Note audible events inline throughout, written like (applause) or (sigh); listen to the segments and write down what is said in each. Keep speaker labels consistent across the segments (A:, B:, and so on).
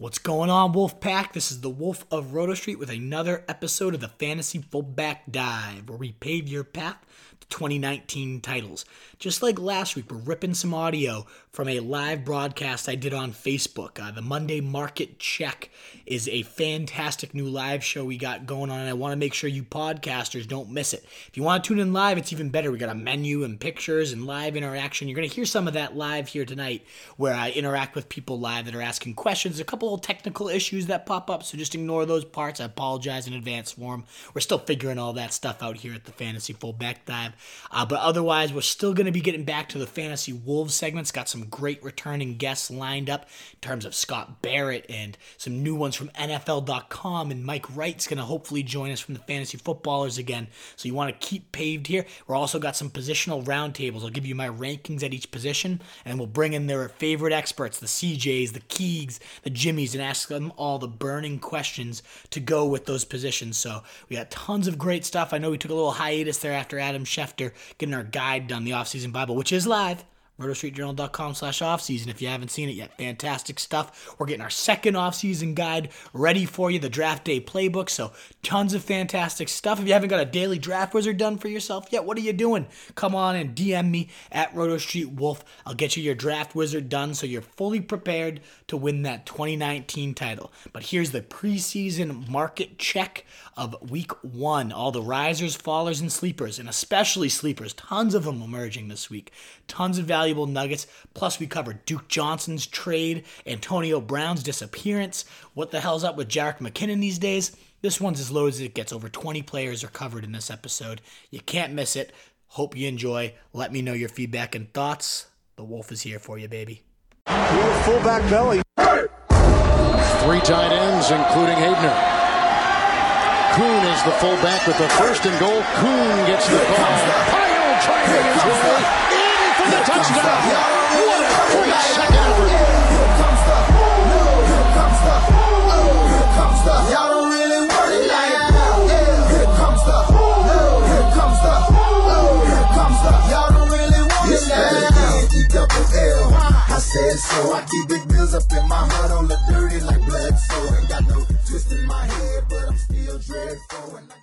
A: What's going on, Wolf Pack? This is the Wolf of Roto Street with another episode of the Fantasy Fullback Dive, where we pave your path to 2019 titles. Just like last week, we're ripping some audio from a live broadcast I did on Facebook. Uh, the Monday Market Check is a fantastic new live show we got going on, and I want to make sure you podcasters don't miss it. If you want to tune in live, it's even better. We got a menu and pictures and live interaction. You're going to hear some of that live here tonight, where I interact with people live that are asking questions. A couple technical issues that pop up, so just ignore those parts. I apologize in advance for them. We're still figuring all that stuff out here at the Fantasy Fullback Dive. Uh, but otherwise, we're still going to be getting back to the Fantasy Wolves segments. Got some great returning guests lined up in terms of Scott Barrett and some new ones from NFL.com. And Mike Wright's going to hopefully join us from the Fantasy Footballers again. So you want to keep paved here. We're also got some positional roundtables. I'll give you my rankings at each position, and we'll bring in their favorite experts, the CJs, the Keegs, the And ask them all the burning questions to go with those positions. So we got tons of great stuff. I know we took a little hiatus there after Adam Schefter getting our guide done, the offseason Bible, which is live rotostreetjournal.com slash offseason if you haven't seen it yet. Fantastic stuff. We're getting our second offseason guide ready for you, the draft day playbook. So tons of fantastic stuff. If you haven't got a daily draft wizard done for yourself yet, what are you doing? Come on and DM me at RotoStreetWolf. I'll get you your draft wizard done so you're fully prepared to win that 2019 title. But here's the preseason market check of week one. All the risers, fallers, and sleepers, and especially sleepers. Tons of them emerging this week. Tons of valuable nuggets. Plus, we covered Duke Johnson's trade, Antonio Brown's disappearance. What the hell's up with Jerick McKinnon these days? This one's as low as it gets. Over 20 players are covered in this episode. You can't miss it. Hope you enjoy. Let me know your feedback and thoughts. The Wolf is here for you, baby.
B: Fullback belly.
C: Three tight ends, including Hayden. Kuhn is the fullback with the first and goal. Kuhn gets the call. Pile driving his way in for the touchdown. What a great second
D: so. I keep big bills up in my heart on the dirty like blood. So ain't got no twist in my head, but I'm still dreadful. And I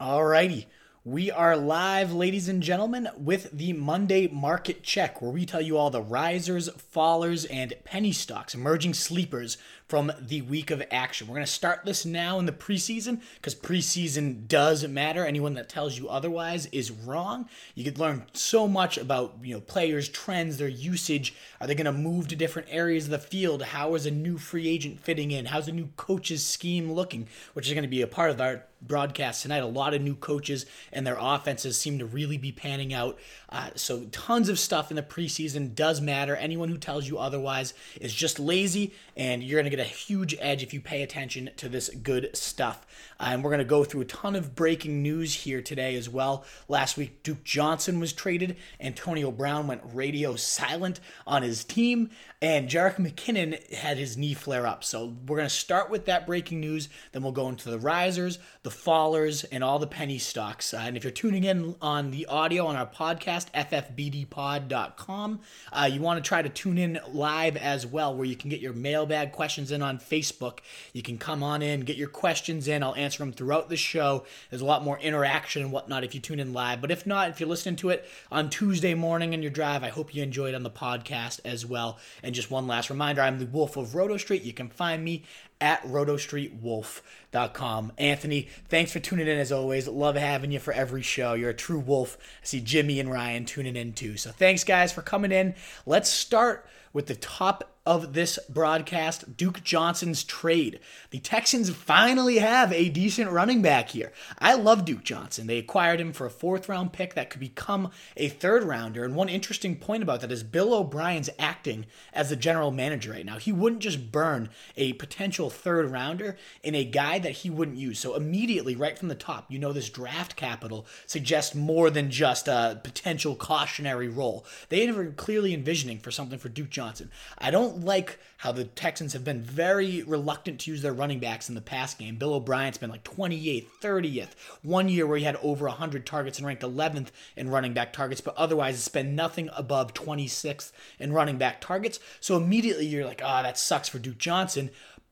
D: got
A: Alrighty. We are live, ladies and gentlemen, with the Monday Market Check, where we tell you all the risers, fallers, and penny stocks, emerging sleepers from the week of action. We're going to start this now in the preseason because preseason does matter. Anyone that tells you otherwise is wrong. You could learn so much about you know players, trends, their usage. Are they going to move to different areas of the field? How is a new free agent fitting in? How's a new coach's scheme looking? Which is going to be a part of our broadcast tonight. A lot of new coaches and their offenses seem to really be panning out. Uh, so tons of stuff in the preseason does matter. Anyone who tells you otherwise is just lazy, and you're going to get a huge edge if you pay attention to this good stuff. And we're going to go through a ton of breaking news here today as well. Last week, Duke Johnson was traded. Antonio Brown went radio silent on his team, and Jerick McKinnon had his knee flare up. So we're going to start with that breaking news. Then we'll go into the risers, the fallers, and all the penny stocks. Uh, and if you're tuning in on the audio on our podcast, ffbdpod.com, uh, you want to try to tune in live as well, where you can get your mailbag questions in on Facebook. You can come on in, get your questions in. I'll answer them throughout the show. There's a lot more interaction and whatnot if you tune in live. But if not, if you're listening to it on Tuesday morning in your drive, I hope you enjoyed on the podcast as well. And just one last reminder I'm the Wolf of Roto Street. You can find me at rotostreetwolf.com. Anthony, thanks for tuning in as always. Love having you for every show. You're a true wolf. I see Jimmy and Ryan tuning in too. So thanks, guys, for coming in. Let's start with the top of this broadcast Duke Johnson's trade. The Texans finally have a decent running back here. I love Duke Johnson. They acquired him for a fourth round pick that could become a third rounder. And one interesting point about that is Bill O'Brien's acting as the general manager right now. He wouldn't just burn a potential third rounder in a guy that he wouldn't use. So immediately, right from the top, you know this draft capital suggests more than just a potential cautionary role. They were clearly envisioning for something for Duke Johnson. I don't like how the Texans have been very reluctant to use their running backs in the pass game. Bill O'Brien's been like 28th, 30th. One year where he had over 100 targets and ranked 11th in running back targets, but otherwise it's been nothing above 26th in running back targets. So immediately you're like, oh, that sucks for Duke Johnson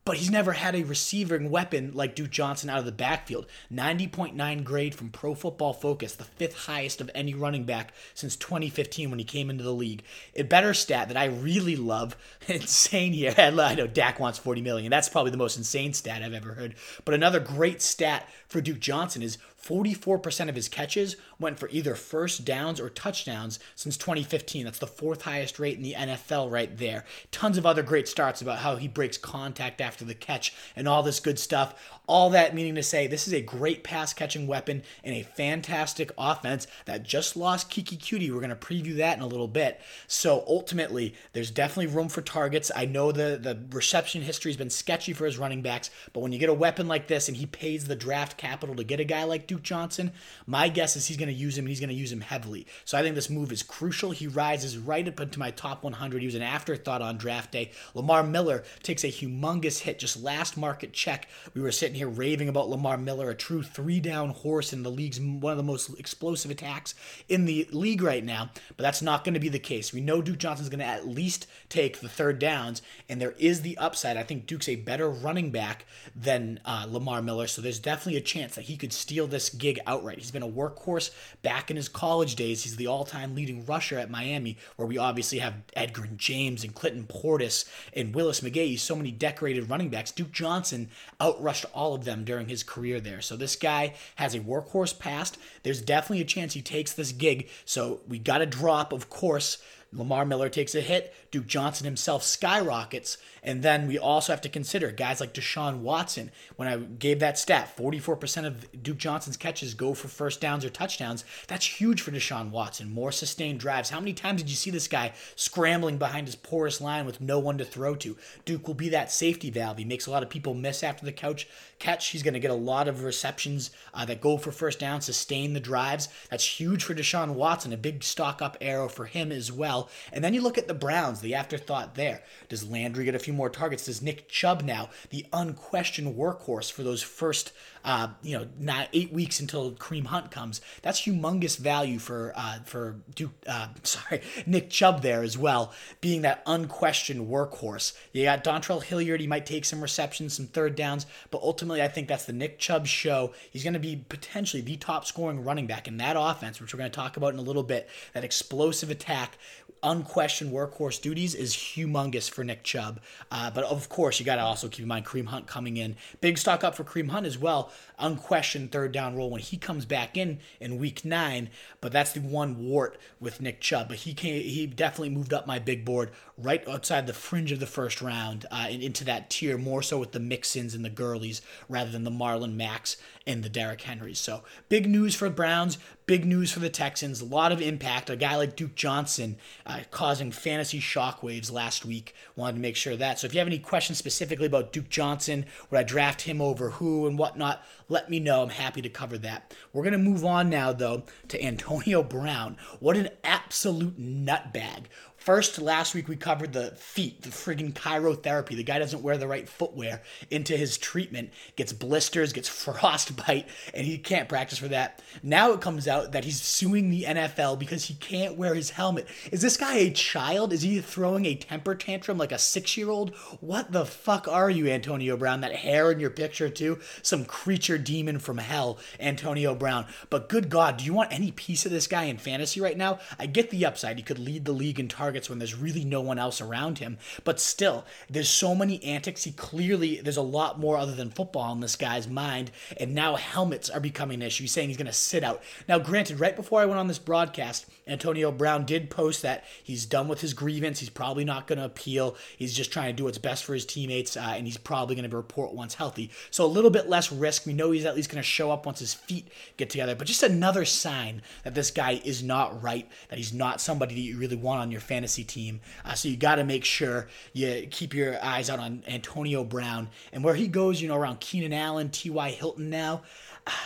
A: but he's never had a receiving weapon like Duke Johnson out of the backfield. 90.9 grade from Pro Football Focus, the fifth highest of any running back since 2015 when he came into the league. A better stat that I really love, (laughs) insane here. (laughs) I know Dak wants 40 million. That's probably the most insane stat I've ever heard. But another great stat for Duke Johnson is 44% of his catches went for either first downs or touchdowns since 2015. That's the fourth highest rate in the NFL right there. Tons of other great starts about how he breaks contact after the catch and all this good stuff. All that meaning to say, this is a great pass catching weapon and a fantastic offense that just lost Keke Coutee. We're going to preview that in a little bit. So ultimately, there's definitely room for targets. I know the, the reception history has been sketchy for his running backs, but when you get a weapon like this and he pays the draft capital to get a guy like Duke Johnson, my guess is he's going to use him and he's going to use him heavily. So I think this move is crucial. He rises right up into my top 100. He was an afterthought on draft day. Lamar Miller takes a humongous hit just last market check. We were sitting here raving about Lamar Miller, a true three down horse in the league's one of the most explosive attacks in the league right now. But that's not going to be the case. We know Duke Johnson's going to at least take the third downs, and there is the upside. I think Duke's a better running back than uh, Lamar Miller, so there's definitely a chance that he could steal this gig outright. He's been a workhorse back in his college days. He's the all time leading rusher at Miami, where we obviously have Edgerrin James and Clinton Portis and Willis McGahee, so many decorated running backs. Duke Johnson outrushed all of them during his career there. So this guy has a workhorse past. There's definitely a chance he takes this gig. So we got a drop, of course. Lamar Miller takes a hit. Duke Johnson himself skyrockets. And then we also have to consider guys like Deshaun Watson. When I gave that stat, 44% of Duke Johnson's catches go for first downs or touchdowns. That's huge for Deshaun Watson. More sustained drives. How many times did you see this guy scrambling behind his porous line with no one to throw to? Duke will be that safety valve. He makes a lot of people miss after the couch catch. He's going to get a lot of receptions uh, that go for first down, sustain the drives. That's huge for Deshaun Watson. A big stock up arrow for him as well. And then you look at the Browns, the afterthought there. Does Landry get a few more targets? Does Nick Chubb now, the unquestioned workhorse for those first uh, you know, not eight weeks until Kareem Hunt comes. That's humongous value for uh, for Duke. Uh, (laughs) sorry, Nick Chubb there as well, being that unquestioned workhorse. You got Dontrell Hilliard. He might take some receptions, some third downs, but ultimately, I think that's the Nick Chubb show. He's going to be potentially the top scoring running back in that offense, which we're going to talk about in a little bit. That explosive attack unquestioned workhorse duties is humongous for Nick Chubb. Uh, but of course, you got to also keep in mind Kareem Hunt coming in. Big stock up for Kareem Hunt as well. Unquestioned third down role when he comes back in in week nine. But that's the one wart with Nick Chubb. But he came, he definitely moved up my big board right outside the fringe of the first round uh, and into that tier, more so with the Mixons and the Gurleys rather than the Marlon Macks and the Derrick Henrys. So big news for Browns. Big news for the Texans. A lot of impact. A guy like Duke Johnson uh, causing fantasy shockwaves last week. Wanted to make sure that. So if you have any questions specifically about Duke Johnson, would I draft him over who and whatnot, let me know. I'm happy to cover that. We're going to move on now, though, to Antonio Brown. What an absolute nutbag. First, last week we covered the feet, the friggin' cryotherapy. The guy doesn't wear the right footwear into his treatment, gets blisters, gets (laughs) frostbite, and he can't practice for that. Now it comes out that he's suing the NFL because he can't wear his helmet. Is this guy a child? Is he throwing a temper tantrum like a six year old? What the fuck are you, Antonio Brown? That hair in your picture, too? Some creature demon from hell, Antonio Brown. But good God, do you want any piece of this guy in fantasy right now? I get the upside. He could lead the league in targets targets when there's really no one else around him. But still, there's so many antics. He clearly, there's a lot more other than football in this guy's mind. And now helmets are becoming an issue. He's saying he's going to sit out. Now, granted, right before I went on this broadcast, Antonio Brown did post that he's done with his grievance. He's probably not going to appeal. He's just trying to do what's best for his teammates, uh, and he's probably going to report once healthy. So a little bit less risk. We know he's at least going to show up once his feet get together. But just another sign that this guy is not right, that he's not somebody that you really want on your fantasy team. Uh, so you got to make sure you keep your eyes out on Antonio Brown and where he goes. You know, around Keenan Allen, T.Y. Hilton now.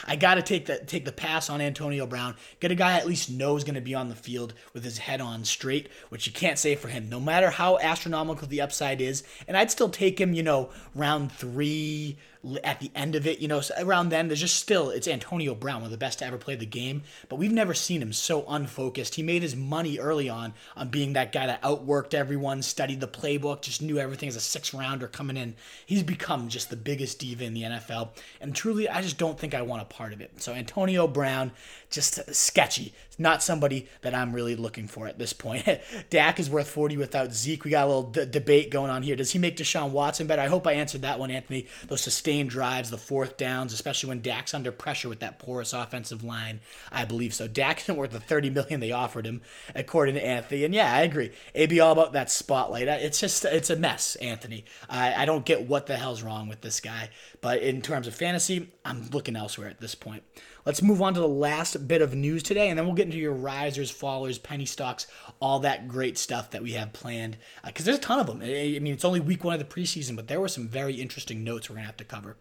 A: I got to take the take the pass on Antonio Brown. Get a guy I at least knows going to be on the field with his head on straight, which you can't say for him. No matter how astronomical the upside is, and I'd still take him, you know, round three at the end of it, you know, so around then, there's just still, it's Antonio Brown, one of the best to ever play the game, but we've never seen him so unfocused. He made his money early on on being that guy that outworked everyone, studied the playbook, just knew everything as a six rounder coming in. He's become just the biggest diva in the NFL, and truly, I just don't think I want a part of it. So, Antonio Brown, just sketchy. Not somebody that I'm really looking for at this point. (laughs) Dak is worth 40 without Zeke. We got a little d- debate going on here. Does he make Deshaun Watson better? I hope I answered that one, Anthony. Those sustained drives, the fourth downs, especially when Dak's under pressure with that porous offensive line. I believe so. Dak isn't worth the 30 million they offered him, according to Anthony. And yeah, I agree. It'd be all about that spotlight. It's just it's a mess, Anthony. I, I don't get what the hell's wrong with this guy. But in terms of fantasy, I'm looking elsewhere at this point. Let's move on to the last bit of news today, and then we'll get into your risers, fallers, penny stocks, all that great stuff that we have planned. Because uh, there's a ton of them. I mean, it's only week one of the preseason, but there were some very interesting notes we're going to have to cover.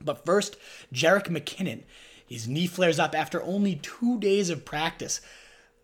A: But first, Jerick McKinnon. His knee flares up after only two days of practice.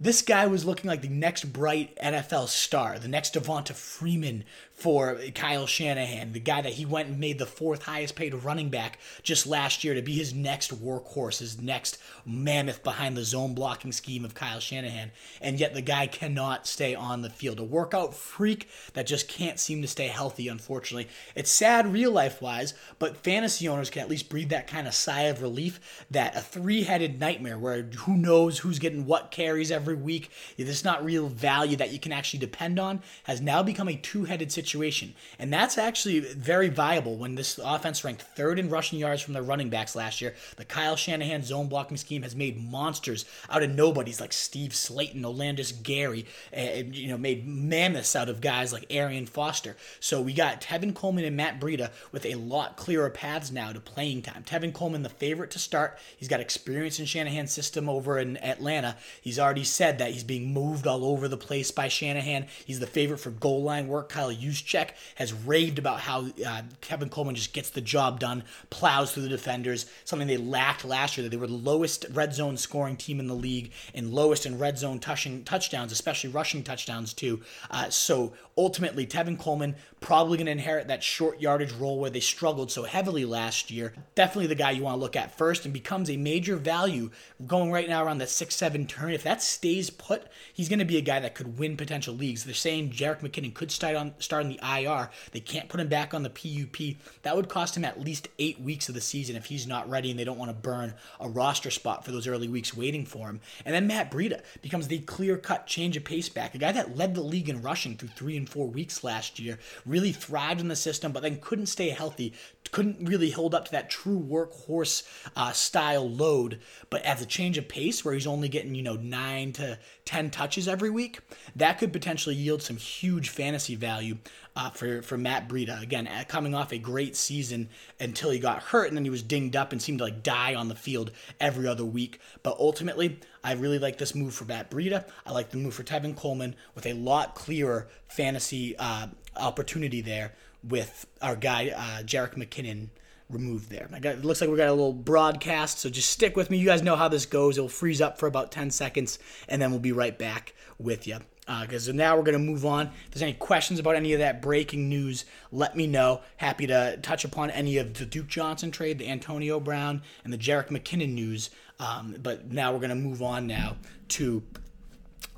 A: This guy was looking like the next bright NFL star, the next Devonta Freeman for Kyle Shanahan, the guy that he went and made the fourth highest paid running back just last year to be his next workhorse, his next mammoth behind the zone blocking scheme of Kyle Shanahan. And yet the guy cannot stay on the field. A workout freak that just can't seem to stay healthy, unfortunately. It's sad real life wise, but fantasy owners can at least breathe that kind of sigh of relief that a three headed nightmare where who knows who's getting what carries every week, there's not real value that you can actually depend on, has now become a two headed situation situation. And that's actually very viable when this offense ranked third in rushing yards from their running backs last year. The Kyle Shanahan zone blocking scheme has made monsters out of nobodies like Steve Slaton, Olandis Gary, eh, and you know, made mammoths out of guys like Arian Foster. So we got Tevin Coleman and Matt Breida with a lot clearer paths now to playing time. Tevin Coleman, the favorite to start. He's got experience in Shanahan's system over in Atlanta. He's already said that he's being moved all over the place by Shanahan. He's the favorite for goal line work. Kyle Juszczyk has raved about how uh, Tevin Coleman just gets the job done, plows through the defenders, something they lacked last year. That they were the lowest red zone scoring team in the league and lowest in red zone touching touchdowns, especially rushing touchdowns too. Uh, so ultimately, Tevin Coleman probably going to inherit that short yardage role where they struggled so heavily last year. Definitely the guy you want to look at first and becomes a major value going right now around that 6 7 turn. If that stays put, he's going to be a guy that could win potential leagues. They're saying Jerick McKinnon could start on, start on the IR. They can't put him back on the PUP. That would cost him at least eight weeks of the season if he's not ready and they don't want to burn a roster spot for those early weeks waiting for him. And then Matt Breida becomes the clear cut change of pace back, a guy that led the league in rushing through three and four weeks last year, really thrived in the system, but then couldn't stay healthy, couldn't really hold up to that true workhorse uh, style load. But as a change of pace, where he's only getting, you know, nine to 10 touches every week, that could potentially yield some huge fantasy value uh, for, for Matt Breida. Again, uh, coming off a great season until he got hurt and then he was dinged up and seemed to like die on the field every other week. But ultimately, I really like this move for Matt Breida. I like the move for Tevin Coleman with a lot clearer fantasy uh, opportunity there with our guy uh, Jerick McKinnon removed there. Got, it looks like we got a little broadcast, so just stick with me. You guys know how this goes. It'll freeze up for about 10 seconds, and then we'll be right back with you. Because uh, now we're going to move on. If there's any questions about any of that breaking news, let me know. Happy to touch upon any of the Duke Johnson trade, the Antonio Brown, and the Jerick McKinnon news. Um, but now we're going to move on now to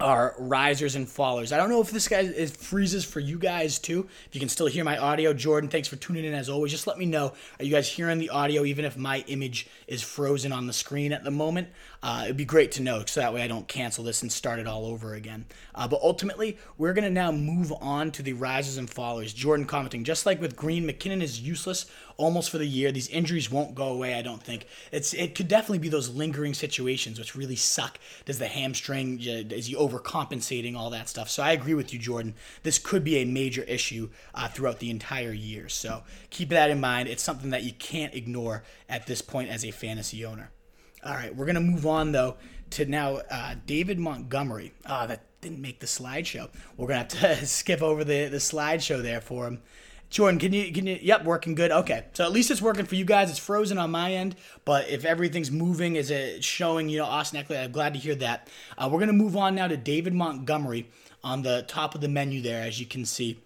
A: are risers and fallers. I don't know if this guy is freezes for you guys too. If you can still hear my audio, Jordan, thanks for tuning in as always. Just let me know. Are you guys hearing the audio even if my image is frozen on the screen at the moment? Uh, it'd be great to know so that way I don't cancel this and start it all over again. Uh, but ultimately, we're going to now move on to the rises and fallers. Jordan commenting, just like with Green, McKinnon is useless almost for the year. These injuries won't go away, I don't think. It's It could definitely be those lingering situations which really suck. Does the hamstring, is he overcompensating, all that stuff. So I agree with you, Jordan. This could be a major issue uh, throughout the entire year. So keep that in mind. It's something that you can't ignore at this point as a fantasy owner. All right, we're to move on, though, to now uh, David Montgomery. Ah, that didn't make the slideshow. We're to have to (laughs) skip over the, the slideshow there for him. Jordan, can you can you? Yep, working good. Okay, so at least it's working for you guys. It's frozen on my end, but if everything's moving, is it showing? You know, Austin Ekeler. I'm glad to hear that. Uh, we're gonna move on now to David Montgomery on the top of the menu there, as you can see.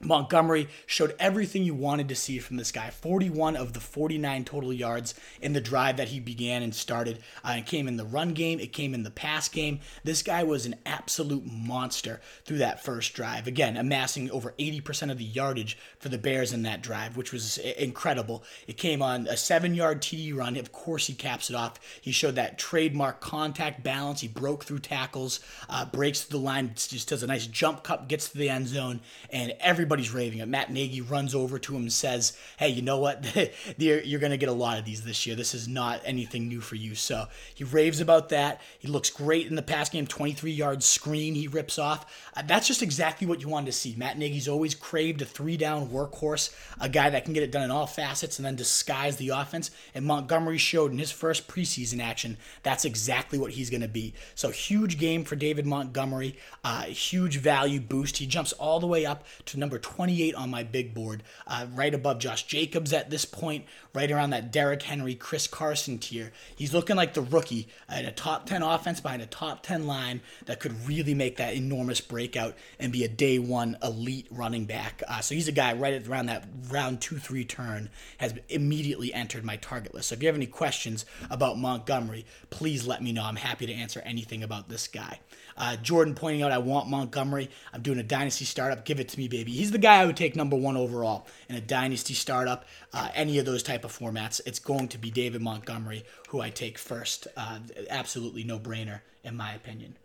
A: Montgomery showed everything you wanted to see from this guy. 41 of the 49 total yards in the drive that he began and started. Uh, it came in the run game, it came in the pass game. This guy was an absolute monster through that first drive. Again, amassing over 80% of the yardage for the Bears in that drive, which was incredible. It came on a seven yard TD run. Of course, he caps it off. He showed that trademark contact balance. He broke through tackles, uh, breaks through the line, just does a nice jump cut, gets to the end zone, and every everybody's raving it. Matt Nagy runs over to him and says, "Hey, you know what? (laughs) you're, going to get a lot of these this year. This is not anything new for you." So he raves about that. He looks great in the pass game. 23 yard screen he rips off. Uh, that's just exactly what you wanted to see. Matt Nagy's always craved a three down workhorse, a guy that can get it done in all facets and then disguise the offense. And Montgomery showed in his first preseason action that's exactly what he's going to be. So huge game for David Montgomery. Uh, huge value boost. He jumps all the way up to number 28 on my big board, uh, right above Josh Jacobs at this point, right around that Derrick Henry, Chris Carson tier. He's looking like the rookie in a top 10 offense behind a top 10 line that could really make that enormous breakout and be a day one elite running back. Uh, so he's a guy right around that round two, three turn has immediately entered my target list. So if you have any questions about Montgomery, please let me know. I'm happy to answer anything about this guy. Uh, Jordan pointing out I want Montgomery. I'm doing a dynasty startup. Give it to me, baby. He's the guy I would take number one overall in a dynasty startup. Uh, any of those type of formats, it's going to be David Montgomery who I take first. Uh, absolutely no brainer in my opinion.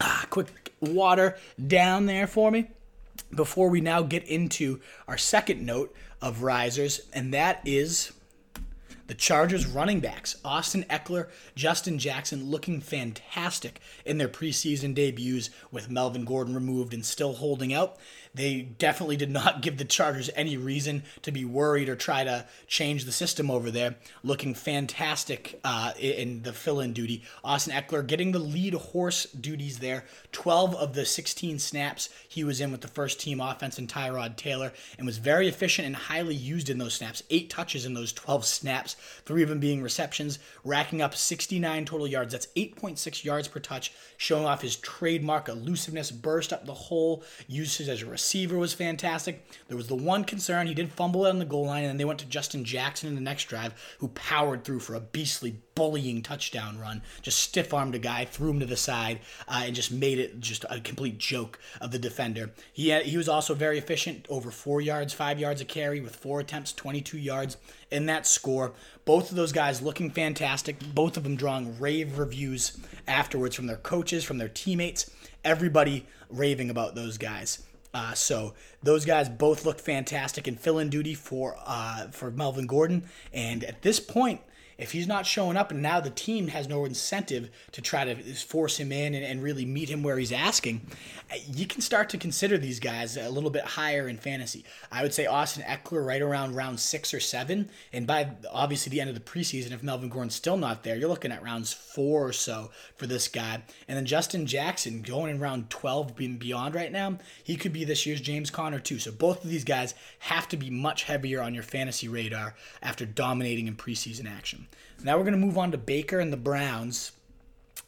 A: Ah, quick water down there for me before we now get into our second note of risers, and that is the Chargers running backs, Austin Ekeler, Justin Jackson, looking fantastic in their preseason debuts with Melvin Gordon removed and still holding out. They definitely did not (laughs) give the Chargers any reason to be worried or try to change the system over there. Looking fantastic uh, in the fill in duty. Austin Ekeler getting the lead horse duties there. 12 of the 16 snaps he was in with the first team offense and Tyrod Taylor and was very efficient and highly used in those snaps. Eight touches in those 12 snaps, three of them being receptions, racking up 69 total yards. That's 8.6 yards per touch, showing off his trademark elusiveness, burst up the hole, uses as a receiver was fantastic. There was the one concern he did fumble it on the goal line, and then they went to Justin Jackson in the next drive, who powered through for a beastly bullying touchdown run. Just stiff armed a guy, threw him to the side, uh, and just made it just a complete joke of the defender. He had, he was also very efficient, over four yards, five yards a carry with four attempts, 22 yards in that score. Both of those guys looking fantastic. Both of them drawing rave reviews afterwards from their coaches, from their teammates. Everybody raving about those guys. Uh, so those guys both look fantastic in fill-in duty for uh, for Melvin Gordon. And at this point, if he's not showing up and now the team has no incentive to try to force him in and, and, really meet him where he's asking, you can start to consider these guys a little bit higher in fantasy. I would say Austin Ekeler right around round six or seven. And by obviously the end of the preseason, if Melvin Gordon's still not there, you're looking at rounds four or so for this guy. And then Justin Jackson going in round 12 being beyond right now, he could be this year's James Conner too. So both of these guys have to be much heavier on your fantasy radar after dominating in preseason action. Now we're going to move on to Baker and the Browns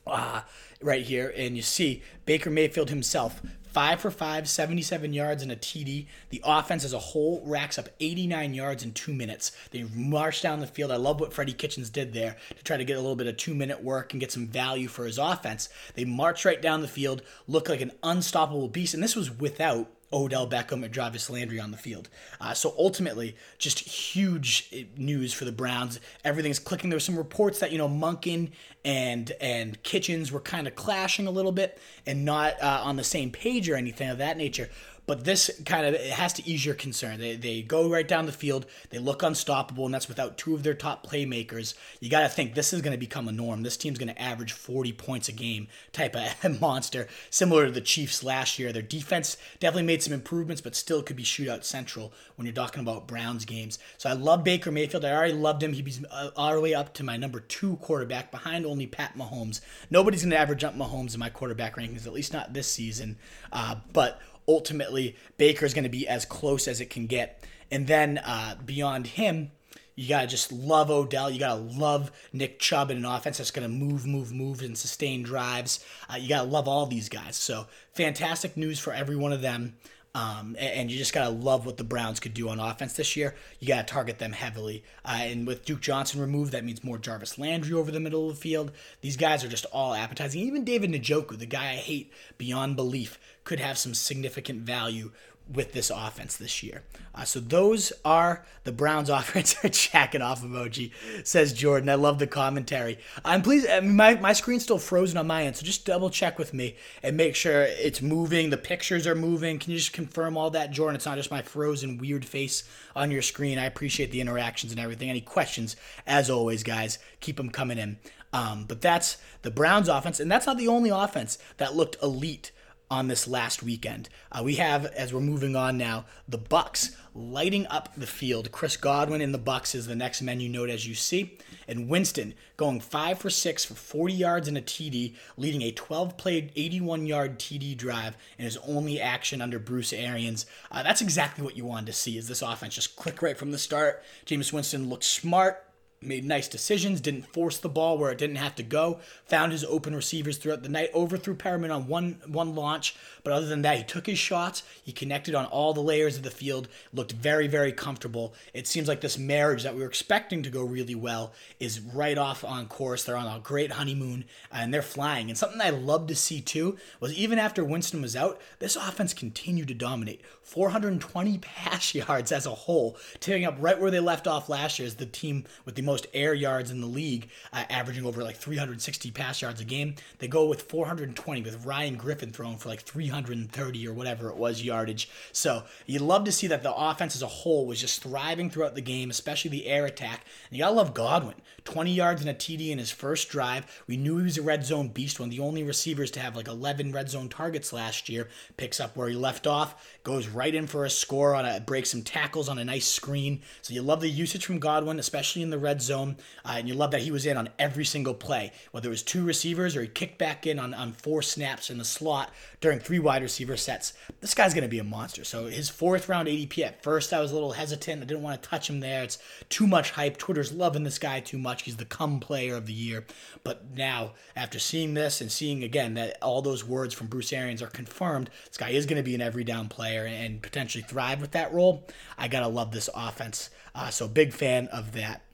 A: uh, right here. And you see Baker Mayfield himself, five for five, 77 yards and a TD. The offense as a whole racks up 89 yards in two minutes. They march down the field. I love what Freddie Kitchens did there to try to get a little bit of two minute work and get some value for his offense. They march right down the field, look like an unstoppable beast. And this was without Odell Beckham and Jarvis Landry on the field. Uh, so ultimately, just huge eh, news for the Browns. Everything's clicking. There were some reports that you know Monken and and Kitchens were kind of clashing a little bit and not uh, on the same page or anything of that nature. But this kind of it has to ease your concern. They, they go right down the field. They look unstoppable, and that's without two of their top playmakers. You got to think this is going to become a norm. This team's going to average 40 points a game type of (laughs) monster, similar to the Chiefs last year. Their defense definitely made some improvements, but still could be shootout central when you're talking about Browns games. So I love Baker Mayfield. I already loved him. He's uh, all the way up to my number two quarterback behind only Pat Mahomes. Nobody's going to ever jump Mahomes in my quarterback rankings, at least not this season. Uh, but ultimately Baker is going to be as close as it can get. And then uh, beyond him, you gotta just love Odell. You gotta love Nick Chubb in an offense that's gonna move, move, move, and sustain drives. Uh, you gotta love all these guys. So fantastic news for every one of them. Um, and, you just gotta love what the Browns could do on offense this year. You gotta target them heavily. Uh, and with Duke Johnson removed, that means more Jarvis Landry over the middle of the field. These guys are just all appetizing. Even David Njoku, the guy I hate beyond belief, could have some significant value with this offense this year. Uh, so those are the Browns' (laughs) offense. jacking off emoji says Jordan. I love the commentary. I'm pleased. I mean, my my screen's still frozen on my end, so just double check with me and make sure it's moving. The pictures are moving. Can you just confirm all that, Jordan? It's not just my frozen weird face on your screen. I appreciate the interactions and everything. Any questions, as always, guys, keep them coming in. Um, but that's the Browns' offense, and that's not the only offense that looked elite on this last weekend. Uh, we have, as we're moving on now, the Bucs lighting up the field. Chris Godwin in the Bucs is the next menu note, as you see, and Winston going five for six for 40 yards and a TD, leading a 12-play, 81-yard TD drive in his only action under Bruce Arians. Uh, that's exactly what you wanted to see. Is this offense just click right from the start? Jameis Winston looked smart made nice decisions, didn't force the ball where it didn't have to go, found his open receivers throughout the night, overthrew Perriman on one one launch, but other than that, he took his shots, he connected on all the layers of the field, looked very, very comfortable. It seems like this marriage that we were expecting to go really well is right off on course. They're on a great honeymoon and they're flying. And something I love to see too was even after Winston was out, this offense continued to dominate. 420 (laughs) pass yards as a whole, tearing up right where they left off last year as the team with the most air yards in the league, uh, averaging over like 360 pass yards a game. They go with 420 with Ryan Griffin throwing for like 330 or whatever it was yardage. So you love to see that the offense as a whole was just thriving throughout the game, especially the air attack. And you gotta love Godwin. 20 yards and a TD in his first drive. We knew he was a red zone beast, one of the only receivers to have like 11 red zone targets last year. Picks up where he left off, goes right in for a score on a break some tackles on a nice screen. So you love the usage from Godwin, especially in the red zone, uh, and you love that he was in on every single play, whether it was two receivers or he kicked back in on, on four snaps in the slot during three wide receiver sets. This guy's going to be a monster. So his fourth round ADP at first, I was a little hesitant. I didn't want to touch him there. It's too much hype. Twitter's loving this guy too much. He's the come player of the year. But now, after seeing this and seeing again that all those words from Bruce Arians are confirmed, this guy is going to be an every down player and potentially thrive with that role. I got to love this offense. Uh, so, big fan of that.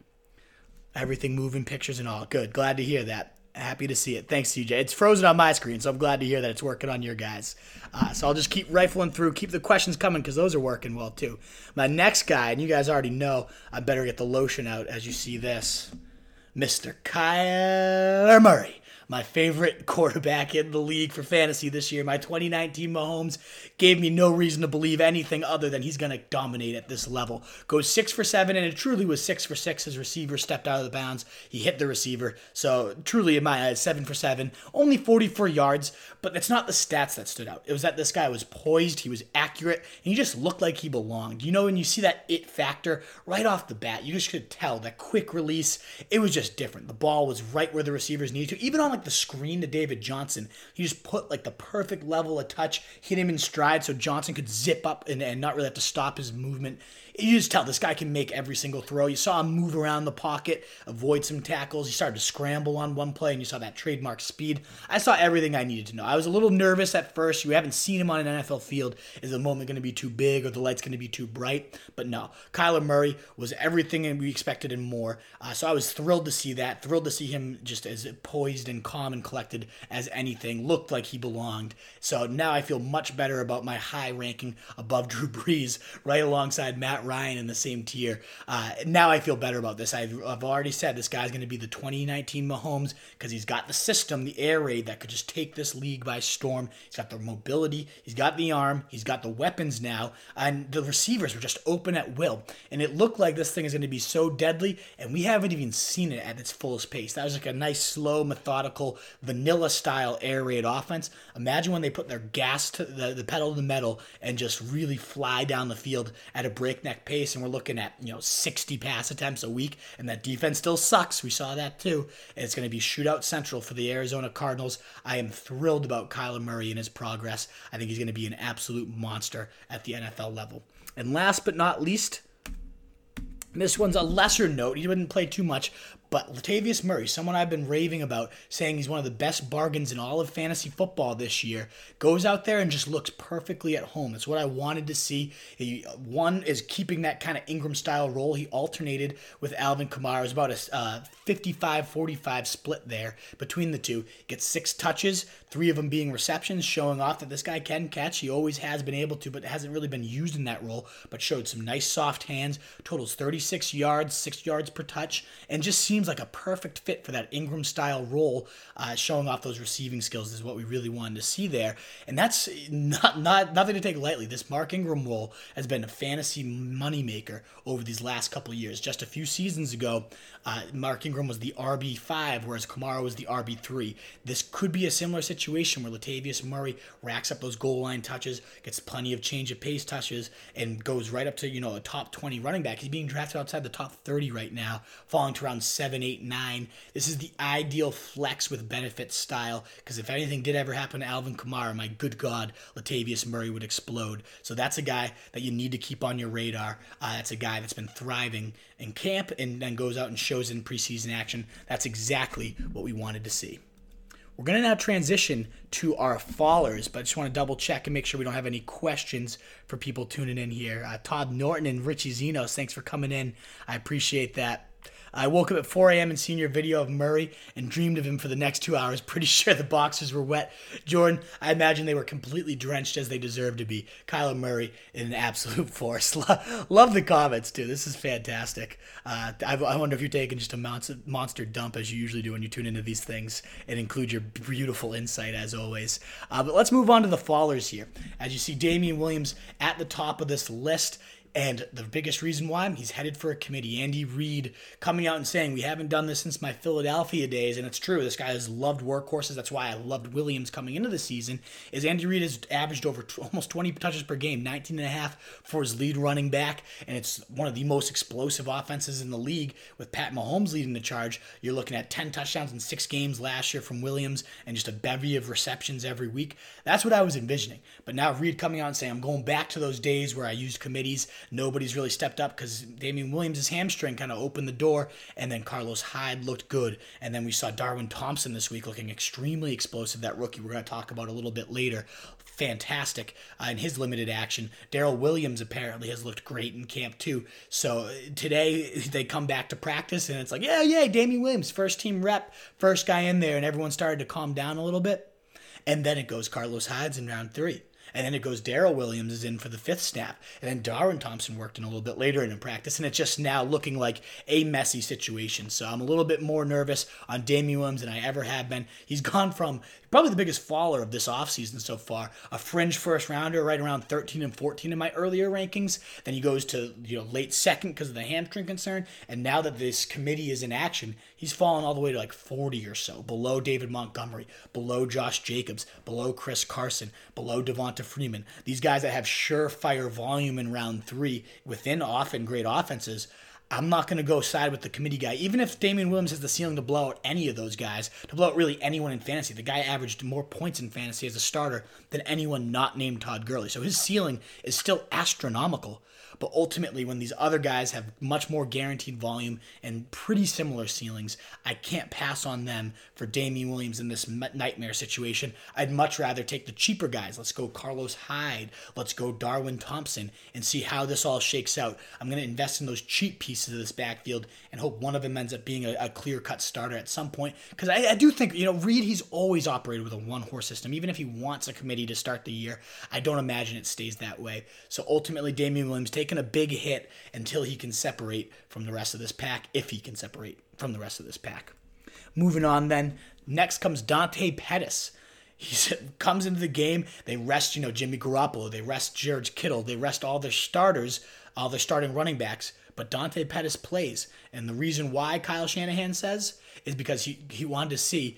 A: Everything moving pictures and all. Good. Glad to hear that. Happy to see it. Thanks, CJ. It's frozen on my screen, so I'm glad to hear that it's working on your guys. Uh, so I'll just keep rifling through, keep the questions coming because those are working well too. My next guy, and you guys already know, I better get the lotion out as you see this. Mr. Kyler Murray my favorite (laughs) quarterback in the league for fantasy this year. My 2019 Mahomes gave me no reason to believe anything other than he's going to dominate at this level. Goes six for seven, and it truly was six for six. His receiver stepped out of the bounds. He hit the receiver. So truly, in my eyes, seven for seven. Only 44 yards, but it's not the stats that stood out. It was that this guy was poised, he was accurate, and he just looked like he belonged. You know, when you see that it factor right off the bat, you just could tell that quick release. It was just different. The ball was right where the receivers needed to. Even on like the screen to David Johnson, he just put like the perfect level of touch, hit him in stride so Johnson could zip up and, and not really have to stop his movement you just tell this guy can make every single throw. You saw him move around the pocket, avoid some tackles. He started to scramble on one play, and you saw that trademark speed. I saw everything I needed to know. I was a little nervous at first. You haven't seen him on an NFL field. Is the moment going to be too big or the light's going to be too bright? But no, Kyler Murray was everything we expected and more. Uh, so I was thrilled to see that. Thrilled to see him just as poised and calm and collected as anything. Looked like he belonged. So now I feel much better about my high ranking above (laughs) Drew Brees, right alongside Matt Ryan in the same tier. Uh, now I feel better about this. I've, I've already said this guy's going to be the 2019 Mahomes because he's got the system, the air raid that could just take this league by storm. He's got the mobility, he's got the arm, he's got the weapons now, and the receivers were just open at will. And it looked like this thing is going to be so deadly, and we haven't even seen it at its fullest pace. That was like a nice, slow, methodical vanilla style air raid offense. Imagine when they put their gas to the, the pedal to the metal and just really fly down the field at a breakneck pace. And we're looking at, you know, 60 pass attempts a week. And that defense still sucks. We saw that too. And it's going to be shootout central for the Arizona Cardinals. I am thrilled about Kyler Murray and his progress. I think he's going to be an absolute monster at the NFL level. And last but not least, this one's a lesser note. He didn't play too much, but Latavius Murray, someone I've been raving about, saying he's one of the best bargains in all of fantasy football this year, goes out there and just looks perfectly at home. It's what I wanted to see. He, one is keeping that kind of Ingram style role. He alternated with Alvin Kamara. It was about a uh, 55 45 split there between the two. Gets six touches, three of them being receptions, showing off that this guy can catch. He always has been able to, but hasn't really been used in that role, but showed some nice soft hands. Totals 36 yards, six yards per touch, and just seems seems like a perfect fit for that Ingram style role, uh, showing off those receiving skills is what we really wanted to see there. And that's not not nothing to take lightly. This Mark Ingram role has been a fantasy moneymaker over these last couple years. Just a few seasons ago, uh, Mark Ingram was the RB five, whereas Kamara was the RB three. This could be a similar situation where Latavius Murray racks up those goal line touches, gets plenty of change of pace touches, and goes right up to you know a top twenty running back. He's being drafted outside the top thirty right now, falling to around seven seven, eight, nine. This is the ideal flex with benefit style because if anything did ever happen to Alvin Kamara, my good God, Latavius Murray would explode. So that's a guy that you need to keep on your radar. Uh, that's a guy that's been thriving in camp and then goes out and shows in preseason action. That's exactly what we wanted to see. We're going to now transition to our fallers, but I just want to double check and make sure we don't have any questions for people tuning in here. Uh, Todd Norton and Richie Zenos, thanks for coming in. I appreciate that. I woke up at 4 a.m. and seen your video of Murray and dreamed of him for the next two hours. (laughs) Pretty sure the boxers were wet. Jordan, I imagine they were completely drenched as they deserve to be. Kyler Murray in an absolute (laughs) force. Love the comments, too. This is fantastic. Uh, I, I, wonder if you're taking just a monster dump as you usually do when you tune into these things and include your beautiful insight as always. Uh, but let's move on to the fallers here. As you see, Damien Williams at the top of this list. And the biggest reason why he's headed for a committee. Andy Reid coming out and saying, We haven't done this since my Philadelphia days. And it's true. This guy has loved workhorses. That's why I loved Williams coming into the season. Is Andy Reid has averaged over t- almost 20 touches per game, 19 and a half for his lead running back. And it's one of the most explosive offenses in the league with Pat Mahomes leading the charge. You're looking at 10 touchdowns in six games last year from Williams and just a bevy of receptions every week. That's what I was envisioning. But now Reid coming out and saying, I'm going back to those days where I used committees nobody's really stepped up because Damien Williams' hamstring kind of opened the door, and then Carlos Hyde looked good. And then we saw Darwin Thompson this week looking extremely explosive, that rookie we're going to talk about a little bit later. Fantastic uh, in his limited action. Darrel Williams apparently has looked great in camp too. So today they come back to practice, and it's like, yeah, yeah, Damien Williams, first team rep, first guy in there, and everyone started to calm down a little bit. And then it goes Carlos Hyde's in round three. And then it goes Darrel Williams is in for the fifth snap. And then Darwin Thompson worked in a little bit later in practice. And it's just now looking like a messy situation. So I'm a little bit more nervous on Damien Williams than I ever have been. He's (laughs) gone from probably the biggest faller of this offseason so far. A fringe first rounder, right around 13 and 14 in my earlier rankings. Then he goes to you know late second because of the hamstring concern. And now that this committee is in action, he's fallen all the way to like 40 or so, below David Montgomery, below Josh Jacobs, below Chris Carson, below Devonta Freeman. These guys that have surefire volume in round three within often great offenses I'm not going to go side with the committee guy. Even if Damien Williams has the ceiling to blow out any of those guys, to blow out really anyone in fantasy. The guy averaged more points in fantasy as a starter than anyone not named Todd Gurley. So his ceiling is still astronomical. But ultimately, when these other guys have much more guaranteed volume and pretty similar ceilings, I can't pass on them for Damien Williams in this nightmare situation. I'd much rather take the cheaper guys. Let's go Carlos Hyde. Let's go Darwin Thompson and see how this all shakes out. I'm going to invest in those cheap pieces of this backfield and hope one of them ends up being a, a clear cut starter at some point. Because I, I do think, you know, Reid, he's always operated with a one horse system. Even if he wants a committee to start the year, I don't imagine it stays that way. So ultimately, Damien Williams takes taken a big hit until he can separate from the rest of this pack, if he can separate from the rest of this pack. Moving on, then, next comes Dante Pettis. He (laughs) comes into the game. They rest, you know, Jimmy Garoppolo. They rest George Kittle. They rest all their starters, all their starting running backs. But Dante Pettis plays. And the reason why Kyle Shanahan says is because he, he wanted to see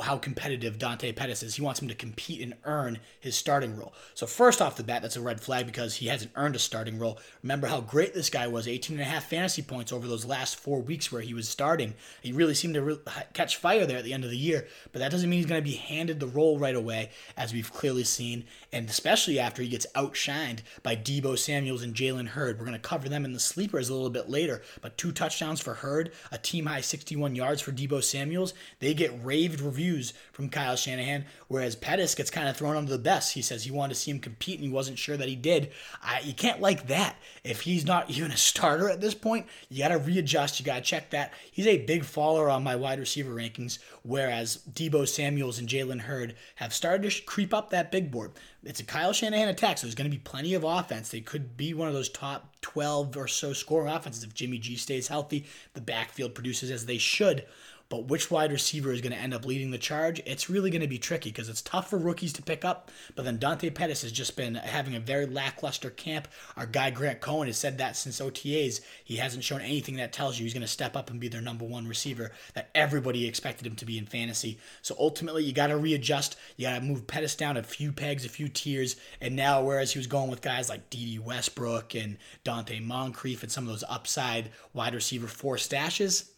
A: how competitive Dante Pettis is. He wants him to compete and earn his starting role. So first off the bat, that's a red flag because he hasn't earned a starting role. Remember how great this guy was, 18 and a half fantasy points over those last four weeks where he was starting. He really seemed to re- catch fire there at the end of the year, but that doesn't mean he's going to be handed the role right away, as we've clearly seen, and especially after he gets outshined by Deebo Samuels and Jalen Hurd. We're going to cover them in the sleepers a little bit later, but two touchdowns for Hurd, a team high 61 yards for Deebo Samuels. They get raved reviews from Kyle Shanahan, whereas Pettis gets kind of thrown under the bus. He says he wanted to see him compete and he wasn't sure that he did. I, you can't like that. If he's not (laughs) even a starter at this point, you got to readjust. You got to check that. He's a big faller on my wide receiver rankings, whereas Deebo Samuels and Jalen Hurd have started to creep up that big board. It's a Kyle Shanahan attack, so there's going to be plenty of offense. They could be one of those top 12 or so scoring offenses if Jimmy G stays healthy, the backfield produces as they should. But which wide receiver is going to end up leading the charge? It's really going to be tricky because it's tough for rookies to pick up. But then Dante Pettis has just been having a very lackluster camp. Our guy Grant Cohen has said that since OTAs. He hasn't shown anything that tells you he's going to step up and be their number one receiver that everybody expected him to be in fantasy. So ultimately, you got to readjust. You got to move Pettis down a few pegs, a few tiers. And now, whereas he was going with guys like Dede Westbrook and Donte Moncrief and some of those upside wide receiver four stashes,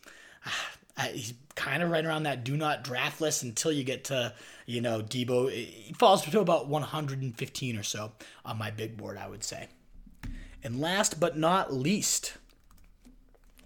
A: uh, he's kind of right around that do not draft list until you get to, you know, Deebo. He falls to about 115 or so on my big board, I would say. And last but not least,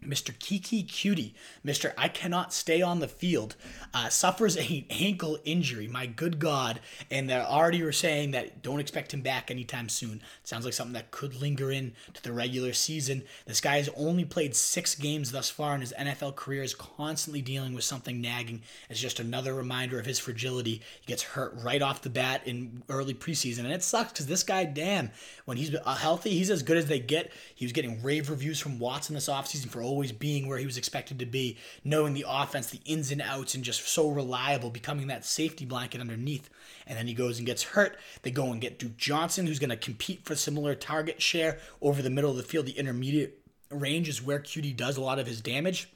A: Mr. Keke Coutee, Mr. I cannot stay on the field, uh, suffers a (laughs) ankle injury. My good God. And they already were saying that don't expect him back anytime soon. Sounds like something that could linger in to the regular season. This guy has only played six games thus far in his NFL career, is constantly dealing with something nagging. It's just another reminder of his fragility. He gets hurt right off the bat in early preseason. And it sucks because this guy, damn, when he's healthy, he's as good as they get. He was getting rave reviews from Watson this offseason for always being where he was expected to be, knowing the offense, the ins and outs, and just so reliable, becoming that safety blanket underneath. And then he goes and gets hurt. They go and get Duke Johnson, who's going to compete for similar target share over the middle of the field. The intermediate range is where Coutee does a lot of his damage.